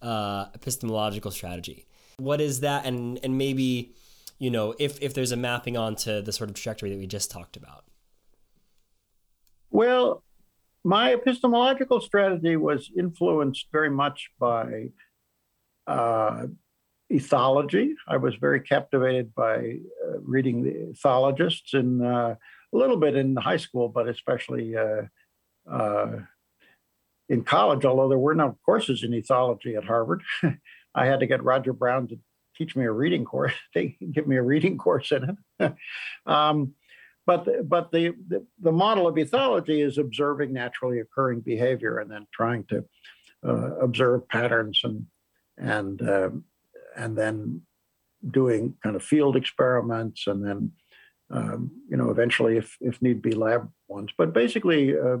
uh, epistemological strategy. What is that? And and maybe you know if if there's a mapping onto the sort of trajectory that we just talked about. Well, my epistemological strategy was influenced very much by uh, ethology. I was very captivated by uh, reading the ethologists and uh, a little bit in high school, but especially uh, uh, in college, although there were no courses in ethology at Harvard. [laughs] I had to get Roger Brown to teach me a reading course, [laughs] They give me a reading course in it. [laughs] um, but but the, the, the model of ethology is observing naturally occurring behavior and then trying to uh, observe patterns and and uh, and then doing kind of field experiments and then um, you know eventually if if need be lab ones. But basically uh,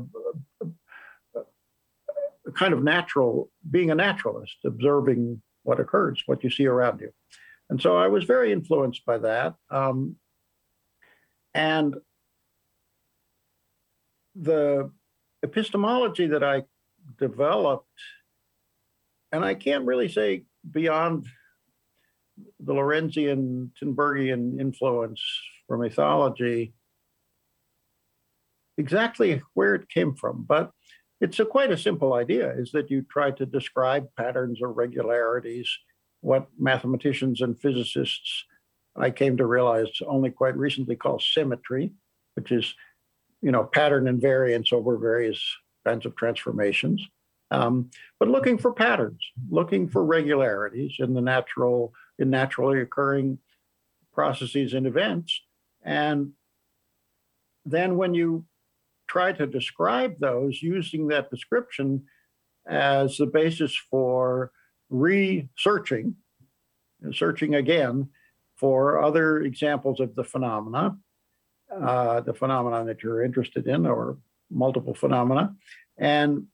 a kind of natural being a naturalist observing what occurs what you see around you. And so i was very influenced by that um, and the epistemology that I developed, and I can't really say beyond the Lorenzian, Tinbergian influence from ethology, exactly where it came from. But it's a quite a simple idea is that you try to describe patterns or regularities, what mathematicians and physicists I came to realize only quite recently call symmetry, which is you know pattern and variance over various kinds of transformations. Um, but looking for patterns, looking for regularities in the natural, in naturally occurring processes and events. And then when you try to describe those using that description as the basis for researching, searching again for other examples of the phenomena, uh, the phenomenon that you're interested in or multiple phenomena, and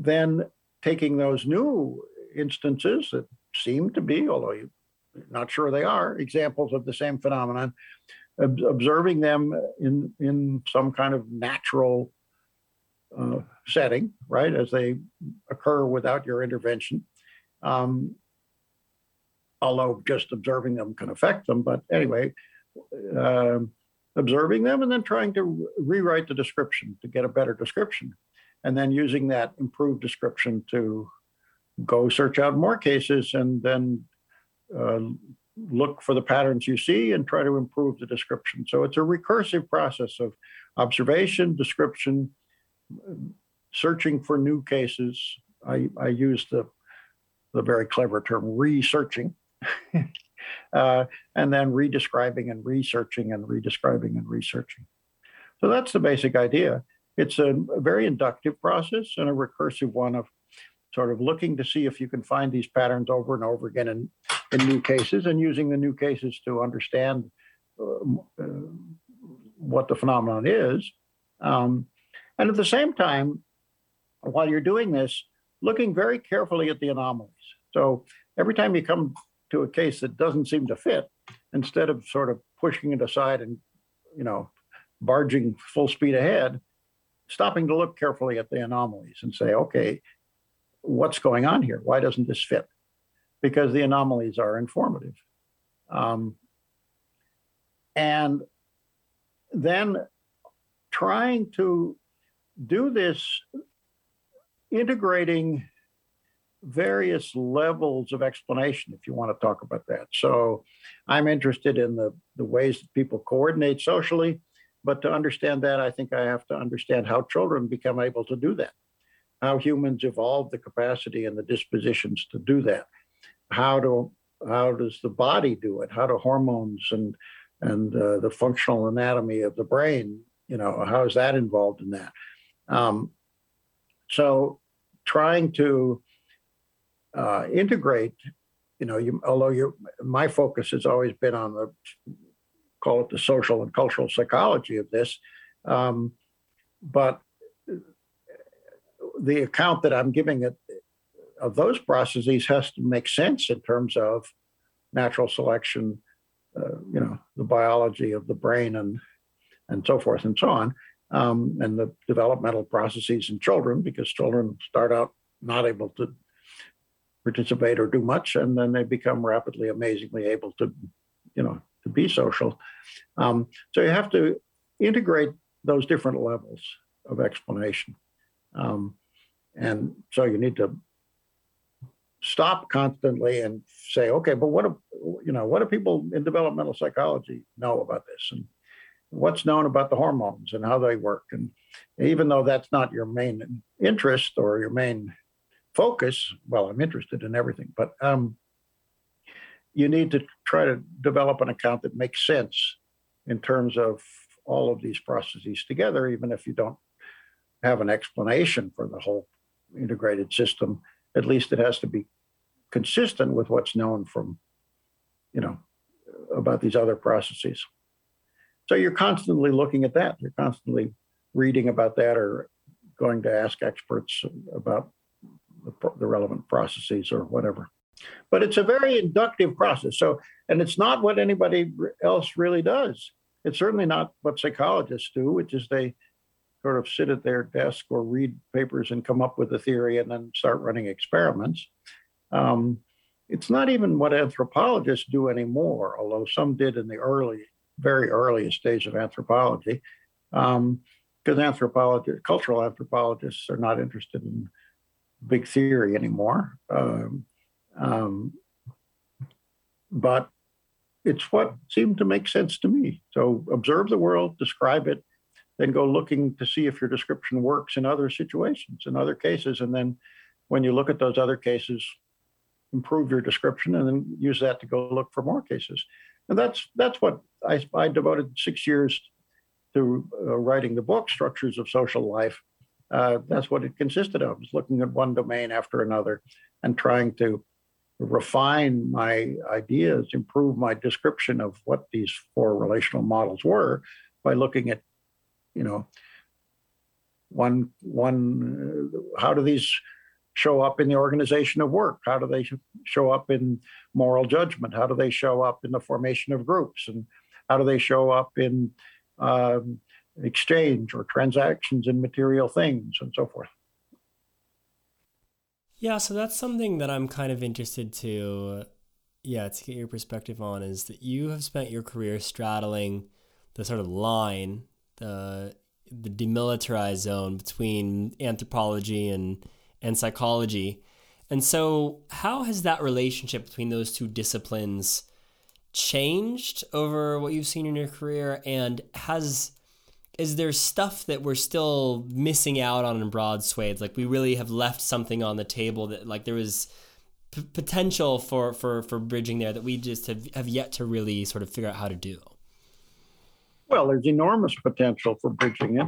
then taking those new instances that seem to be, although you're not sure they are, examples of the same phenomenon, ob- observing them in in some kind of natural uh, setting, right, as they occur without your intervention. Um, although just observing them can affect them, but anyway, um, observing them and then trying to rewrite the description to get a better description. And then using that improved description to go search out more cases and then uh, look for the patterns you see and try to improve the description. So it's a recursive process of observation, description, searching for new cases. I, I use the, the very clever term researching. [laughs] uh, and then redescribing and researching and redescribing and researching. So that's the basic idea. It's a, very inductive process and a recursive one of sort of looking to see if you can find these patterns over and over again in, in new cases and using the new cases to understand uh, uh, what the phenomenon is. Um, and at the same time, while you're doing this, looking very carefully at the anomalies. So every time you come to a case that doesn't seem to fit instead of sort of pushing it aside and you know barging full speed ahead stopping to look carefully at the anomalies and say okay what's going on here? Why doesn't this fit? Because the anomalies are informative. Um, and then trying to do this integrating various levels of explanation if you want to talk about that. So i'm interested in the the ways that people coordinate socially but to understand that i think i have to understand how children become able to do that. How humans evolve the capacity and the dispositions to do that. How do how does the body do it? How do hormones and and uh, the functional anatomy of the brain you know how is that involved in that? Um, so trying to uh, integrate, you know, you, although you, my focus has always been on the, call it the social and cultural psychology of this, um, but the account that I'm giving it of those processes has to make sense in terms of natural selection, uh, you know, the biology of the brain and and so forth and so on, um, and the developmental processes in children because children start out not able to participate or do much, and then they become rapidly, amazingly able to, you know, be social. Um, so you have to integrate those different levels of explanation. Um, and so you need to stop constantly and say, okay, but what do you know? What do people in developmental psychology know about this, and what's known about the hormones and how they work? And even though that's not your main interest or your main focus, well, I'm interested in everything, but um, you need to try to develop an account that makes sense in terms of all of these processes together, even if you don't have an explanation for the whole integrated system at least it has to be consistent with what's known from, you know, about these other processes. So you're constantly looking at that. You're constantly reading about that or going to ask experts about the, the relevant processes or whatever. But it's a very inductive process. So, and it's not what anybody else really does. It's certainly not what psychologists do, which is they sort of sit at their desk or read papers and come up with a theory and then start running experiments. Um, it's not even what anthropologists do anymore, although some did in the early, very earliest days of anthropology, because um, anthropologists, cultural anthropologists, are not interested in big theory anymore. Um, um, but it's what seemed to make sense to me. So observe the world, describe it, then go looking to see if your description works in other situations, in other cases. And then when you look at those other cases, improve your description and then use that to go look for more cases. And that's that's what I, I devoted six years to uh, writing the book, Structures of Social Life. Uh, that's what it consisted of, was looking at one domain after another and trying to refine my ideas, improve my description of what these four relational models were by looking at you know one one how do these show up in the organization of work? How do they show up in moral judgment? How do they show up in the formation of groups? And how do they show up in um, exchange or transactions in material things and so forth yeah so that's something that i'm kind of interested to yeah to get your perspective on is that you have spent your career straddling the sort of line the the demilitarized zone between anthropology and and psychology. And so, how has that relationship between those two disciplines changed over what you've seen in your career? And has is there stuff that we're still missing out on in broad swathes? Like we really have left something on the table that like there was p- potential for for for bridging there that we just have, have yet to really sort of figure out how to do. Well, there's enormous potential for bridging it.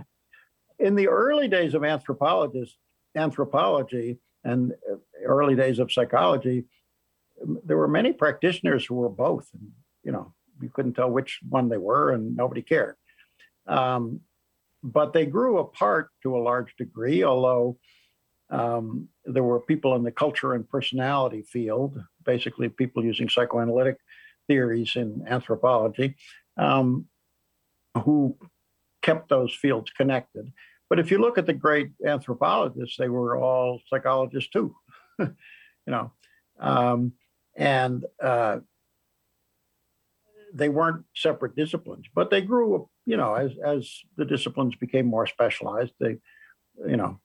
In the early days of anthropologist anthropology and uh, early days of psychology, there were many practitioners who were both. And, you know, you couldn't tell which one they were, and nobody cared. Um, but they grew apart to a large degree, although um, there were people in the culture and personality field, basically people using psychoanalytic theories in anthropology, um, who kept those fields connected. But if you look at the great anthropologists, they were all psychologists too, [laughs] you know, um, and uh, they weren't separate disciplines, but they grew, you know, as as the disciplines became more specialized. They, you know,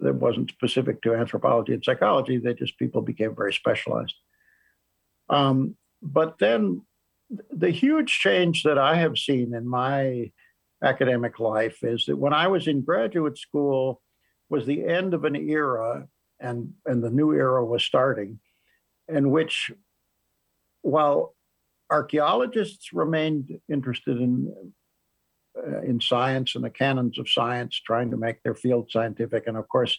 that wasn't specific to anthropology and psychology. They just people became very specialized. Um, but then the huge change that I have seen in my academic life is that when I was in graduate school was the end of an era and and the new era was starting in which while archaeologists remained interested in uh, in science and the canons of science trying to make their field scientific and of course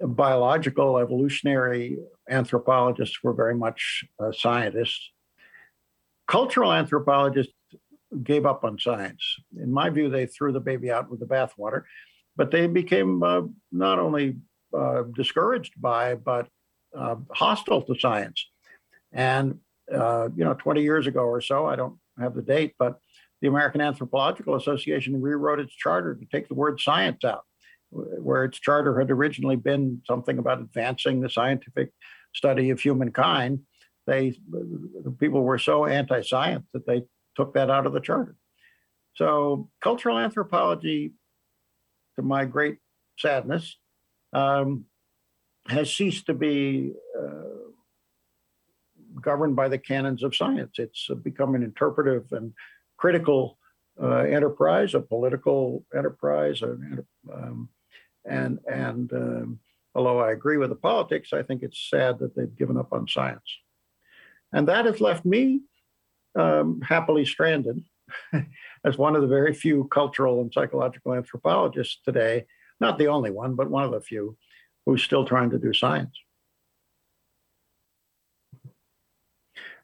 biological evolutionary anthropologists were very much uh, scientists Cultural anthropologists gave up on science. In my view, they threw the baby out with the bathwater, but they became uh, not only uh, discouraged by, but uh, hostile to science. And, uh, you know, 20 years ago or so, I don't have the date, but the American Anthropological Association rewrote its charter to take the word science out. where its charter had originally been something about advancing the scientific study of humankind, they the people were so anti-science that they took that out of the charter. So cultural anthropology, to my great sadness, um, has ceased to be uh, governed by the canons of science. It's become an interpretive and critical uh, enterprise, a political enterprise, um, and and um, although I agree with the politics, I think it's sad that they've given up on science, and that has left me um, happily stranded [laughs] as one of the very few cultural and psychological anthropologists today, not the only one, but one of the few, who's still trying to do science.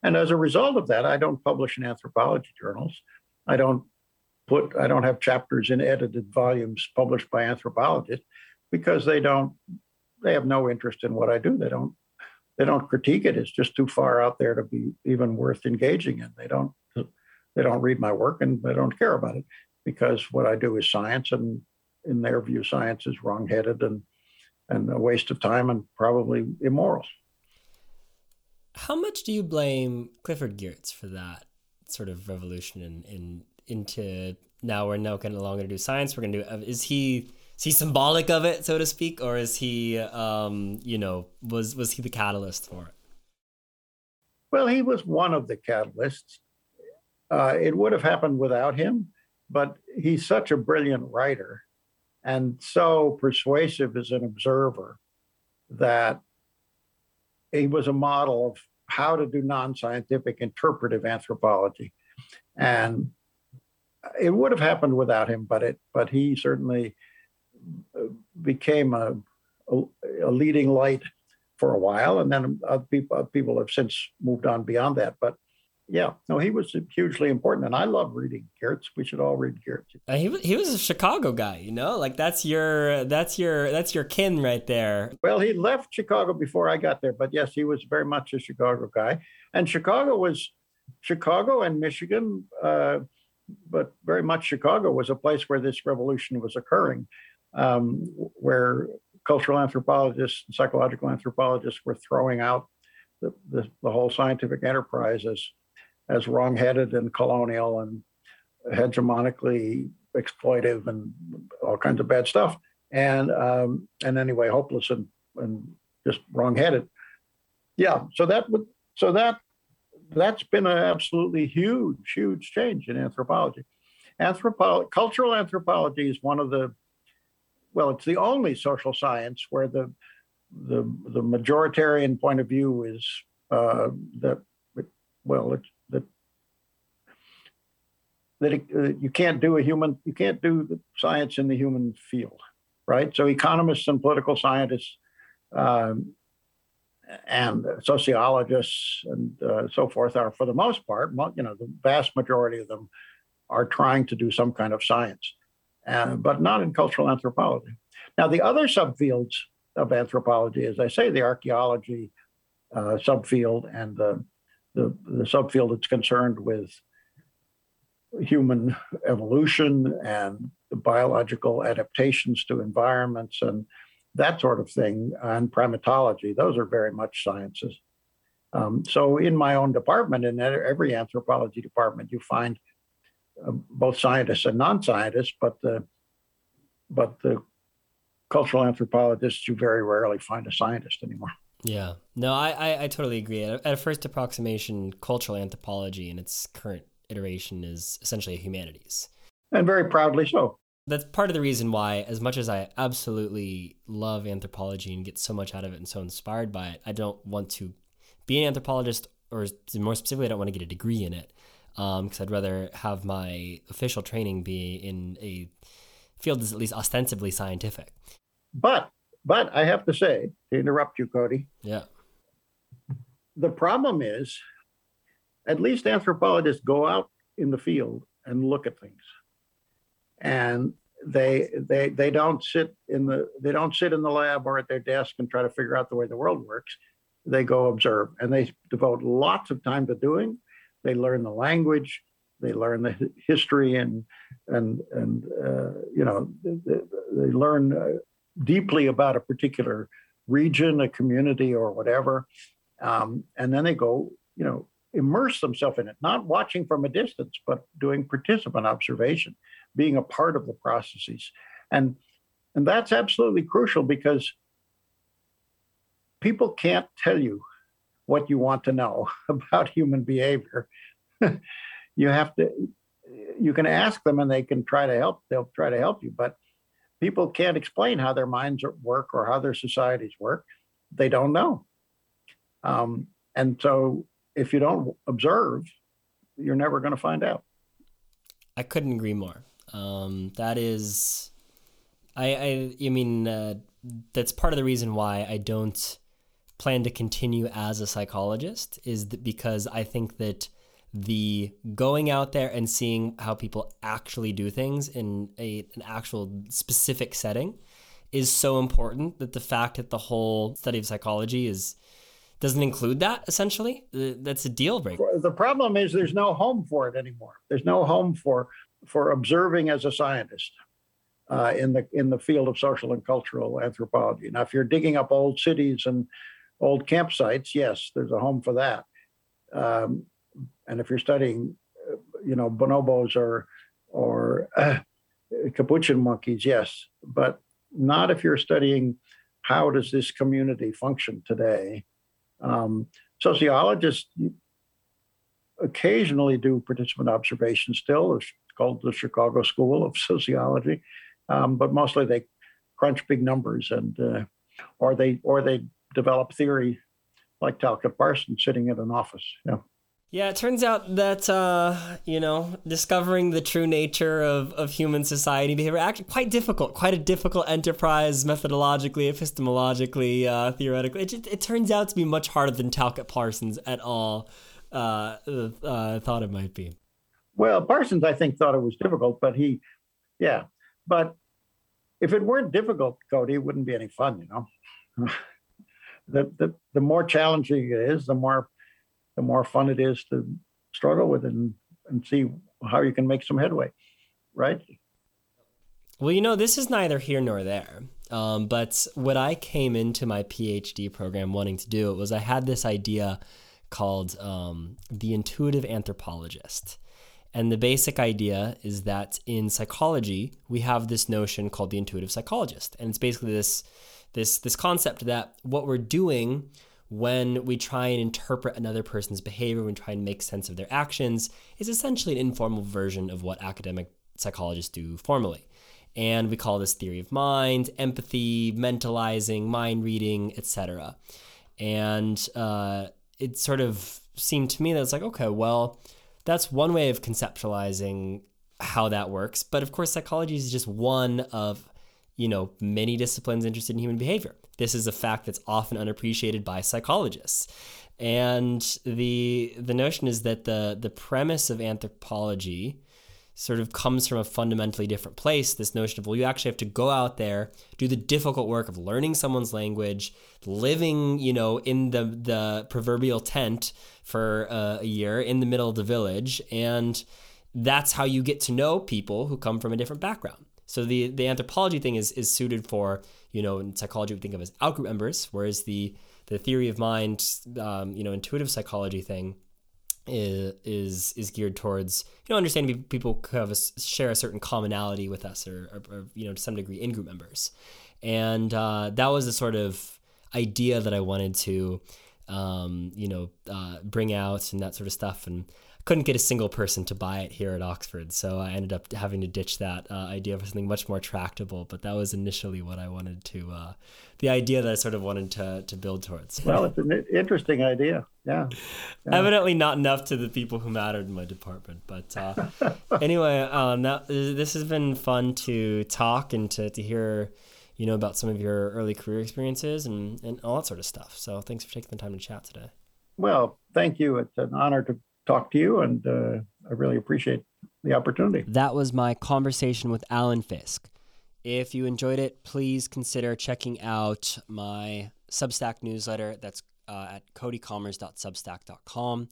And as a result of that, I don't publish in anthropology journals. I don't put I don't have chapters in edited volumes published by anthropologists because they don't they have no interest in what I do. They don't they don't critique it. It's just too far out there to be even worth engaging in. They don't they don't read my work and they don't care about it because what I do is science and in their view science is wrongheaded and and a waste of time and probably immoral. How much do you blame Clifford Geertz for that sort of revolution in, in into now we're no longer do science. We're gonna do. Uh, is he is he symbolic of it, so to speak, or is he, um, you know, was was he the catalyst for it? Well, he was one of the catalysts. Uh, it would have happened without him, but he's such a brilliant writer and so persuasive as an observer that he was a model of how to do non-scientific interpretive anthropology and it would have happened without him, but it but he certainly uh, became a, a, a leading light for a while, and then other people people have since moved on beyond that. But yeah, no, he was hugely important, and I love reading Geertz. We should all read Geertz. Uh, he was he was a Chicago guy, you know, like that's your that's your that's your kin right there. Well, he left Chicago before I got there, but yes, he was very much a Chicago guy, and Chicago was Chicago and Michigan. Uh, but very much Chicago was a place where this revolution was occurring, um, where cultural anthropologists and psychological anthropologists were throwing out the, the, the whole scientific enterprise as, as wrongheaded and colonial and hegemonically exploitive and all kinds of bad stuff. And um, and anyway, hopeless and, and just wrongheaded. Yeah. So that would so that that's been an absolutely huge, huge change in anthropology. Anthropo- cultural anthropology is one of the, well, it's the only social science where the the the majoritarian point of view is uh, that, well, it's that it, uh, you can't do a human, you can't do science in the human field, right? So economists and political scientists um, and sociologists and uh, so forth are, for the most part, you know, the vast majority of them are trying to do some kind of science, uh, but not in cultural anthropology. Now, the other subfields of anthropology, as I say, the archaeology uh, subfield and the, the, the subfield that's concerned with human evolution and the biological adaptations to environments and that sort of thing, and primatology. Those are very much sciences. Um, so, in my own department, in every anthropology department, you find uh, both scientists and non-scientists, but the but the cultural anthropologists, you very rarely find a scientist anymore. Yeah, no, I, I, I totally agree. At, at first approximation, cultural anthropology in its current iteration is essentially humanities, and very proudly so that's part of the reason why, as much as I absolutely love anthropology and get so much out of it and so inspired by it, I don't want to be an anthropologist, or more specifically, I don't want to get a degree in it because um, I'd rather have my official training be in a field that's at least ostensibly scientific. But, but I have to say, to interrupt you, Cody. Yeah. The problem is, at least anthropologists go out in the field and look at things. And they they they don't sit in the they don't sit in the lab or at their desk and try to figure out the way the world works. They go observe and they devote lots of time to doing. They learn the language. They learn the history and and and uh, you know they, they learn uh, deeply about a particular region, a community, or whatever, um, and then they go you know immerse themselves in it, not watching from a distance, but doing participant observation, being a part of the processes, and and that's absolutely crucial because people can't tell you what you want to know [laughs] about human behavior. [laughs] you have to you can ask them and they can try to help they'll try to help you but people can't explain how their minds work or how their societies work. They don't know. Um, and so if you don't observe you're never going to find out. I couldn't agree more. Um, that is i i, I mean uh, that's part of the reason why i don't plan to continue as a psychologist is that because i think that the going out there and seeing how people actually do things in a, an actual specific setting is so important that the fact that the whole study of psychology is doesn't include that essentially? That's a deal breaker. The problem is there's no home for it anymore. There's no home for for observing as a scientist uh, in the in the field of social and cultural anthropology. Now if you're digging up old cities and old campsites yes there's a home for that. Um, and if you're studying, uh, you know, bonobos or or uh, capuchin monkeys, yes, but not if you're studying how does this community function today. Um, sociologists occasionally do participant observation still. It's called the Chicago School of Sociology, um, but mostly they crunch big numbers and uh, or they or they develop theory like Talcott Parsons sitting in an office. Yeah. Yeah, it turns out that uh, you know discovering the true nature of, of human society behavior actually quite difficult, quite a difficult enterprise methodologically, epistemologically, uh, theoretically. It, it turns out to be much harder than Talcott Parsons at all uh, uh, thought it might be. Well, Parsons, I think, thought it was difficult, but he, yeah, but if it weren't difficult, Cody, it wouldn't be any fun, you know. [laughs] the, the the more challenging it is, the more the more fun it is to struggle with it and, and see how you can make some headway, right? Well, you know, this is neither here nor there. Um, but what I came into my PhD program wanting to do was I had this idea called um, the intuitive anthropologist. And the basic idea is that in psychology, we have this notion called the intuitive psychologist. And it's basically this this this concept that what we're doing when we try and interpret another person's behavior, when we try and make sense of their actions, is essentially an informal version of what academic psychologists do formally. And we call this theory of mind, empathy, mentalizing, mind reading, etc. And uh, it sort of seemed to me that it's like, okay, well, that's one way of conceptualizing how that works. But of course, psychology is just one of you know many disciplines interested in human behavior. This is a fact that's often unappreciated by psychologists. And the the notion is that the the premise of anthropology sort of comes from a fundamentally different place. This notion of well, you actually have to go out there, do the difficult work of learning someone's language, living, you know, in the the proverbial tent for uh, a year in the middle of the village, and that's how you get to know people who come from a different background. So the the anthropology thing is is suited for you know in psychology we think of as outgroup members, whereas the the theory of mind, um, you know, intuitive psychology thing is is is geared towards you know understanding people have a, share a certain commonality with us or, or, or, you know to some degree in group members, and uh, that was the sort of idea that I wanted to um, you know uh, bring out and that sort of stuff. And couldn't get a single person to buy it here at Oxford, so I ended up having to ditch that uh, idea for something much more tractable. But that was initially what I wanted to, uh, the idea that I sort of wanted to to build towards. Well, it's an interesting idea. Yeah. yeah. Evidently, not enough to the people who mattered in my department, but uh, [laughs] anyway, um, that, this has been fun to talk and to to hear. You know about some of your early career experiences and, and all that sort of stuff. So thanks for taking the time to chat today. Well, thank you. It's an honor to talk to you, and uh, I really appreciate the opportunity. That was my conversation with Alan Fiske. If you enjoyed it, please consider checking out my Substack newsletter. That's uh, at codykommers.substack.com.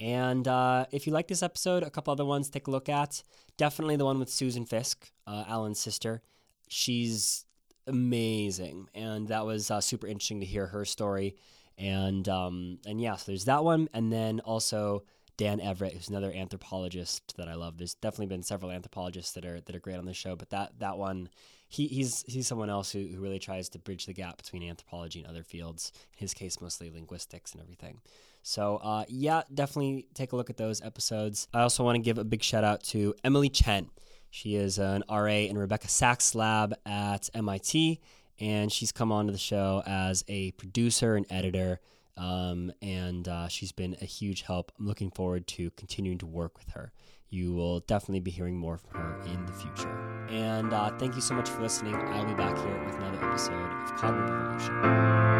And uh, if you like this episode, a couple other ones take a look at. Definitely the one with Susan Fiske, uh, Alan's sister. She's amazing, and that was uh, super interesting to hear her story. And um, and yeah, so there's that one, and then also Dan Everett, who's another anthropologist that I love. There's definitely been several anthropologists that are that are great on the show, but that that one, he, he's he's someone else who, who really tries to bridge the gap between anthropology and other fields. In his case, mostly linguistics and everything. So uh, yeah, definitely take a look at those episodes. I also want to give a big shout out to Emily Chen. She is an RA in Rebecca Saxe's lab at MIT, and she's come onto the show as a producer and editor. Um, and uh, she's been a huge help. I'm looking forward to continuing to work with her. You will definitely be hearing more from her in the future. And uh, thank you so much for listening. I'll be back here with another episode of Cognitive Revolution.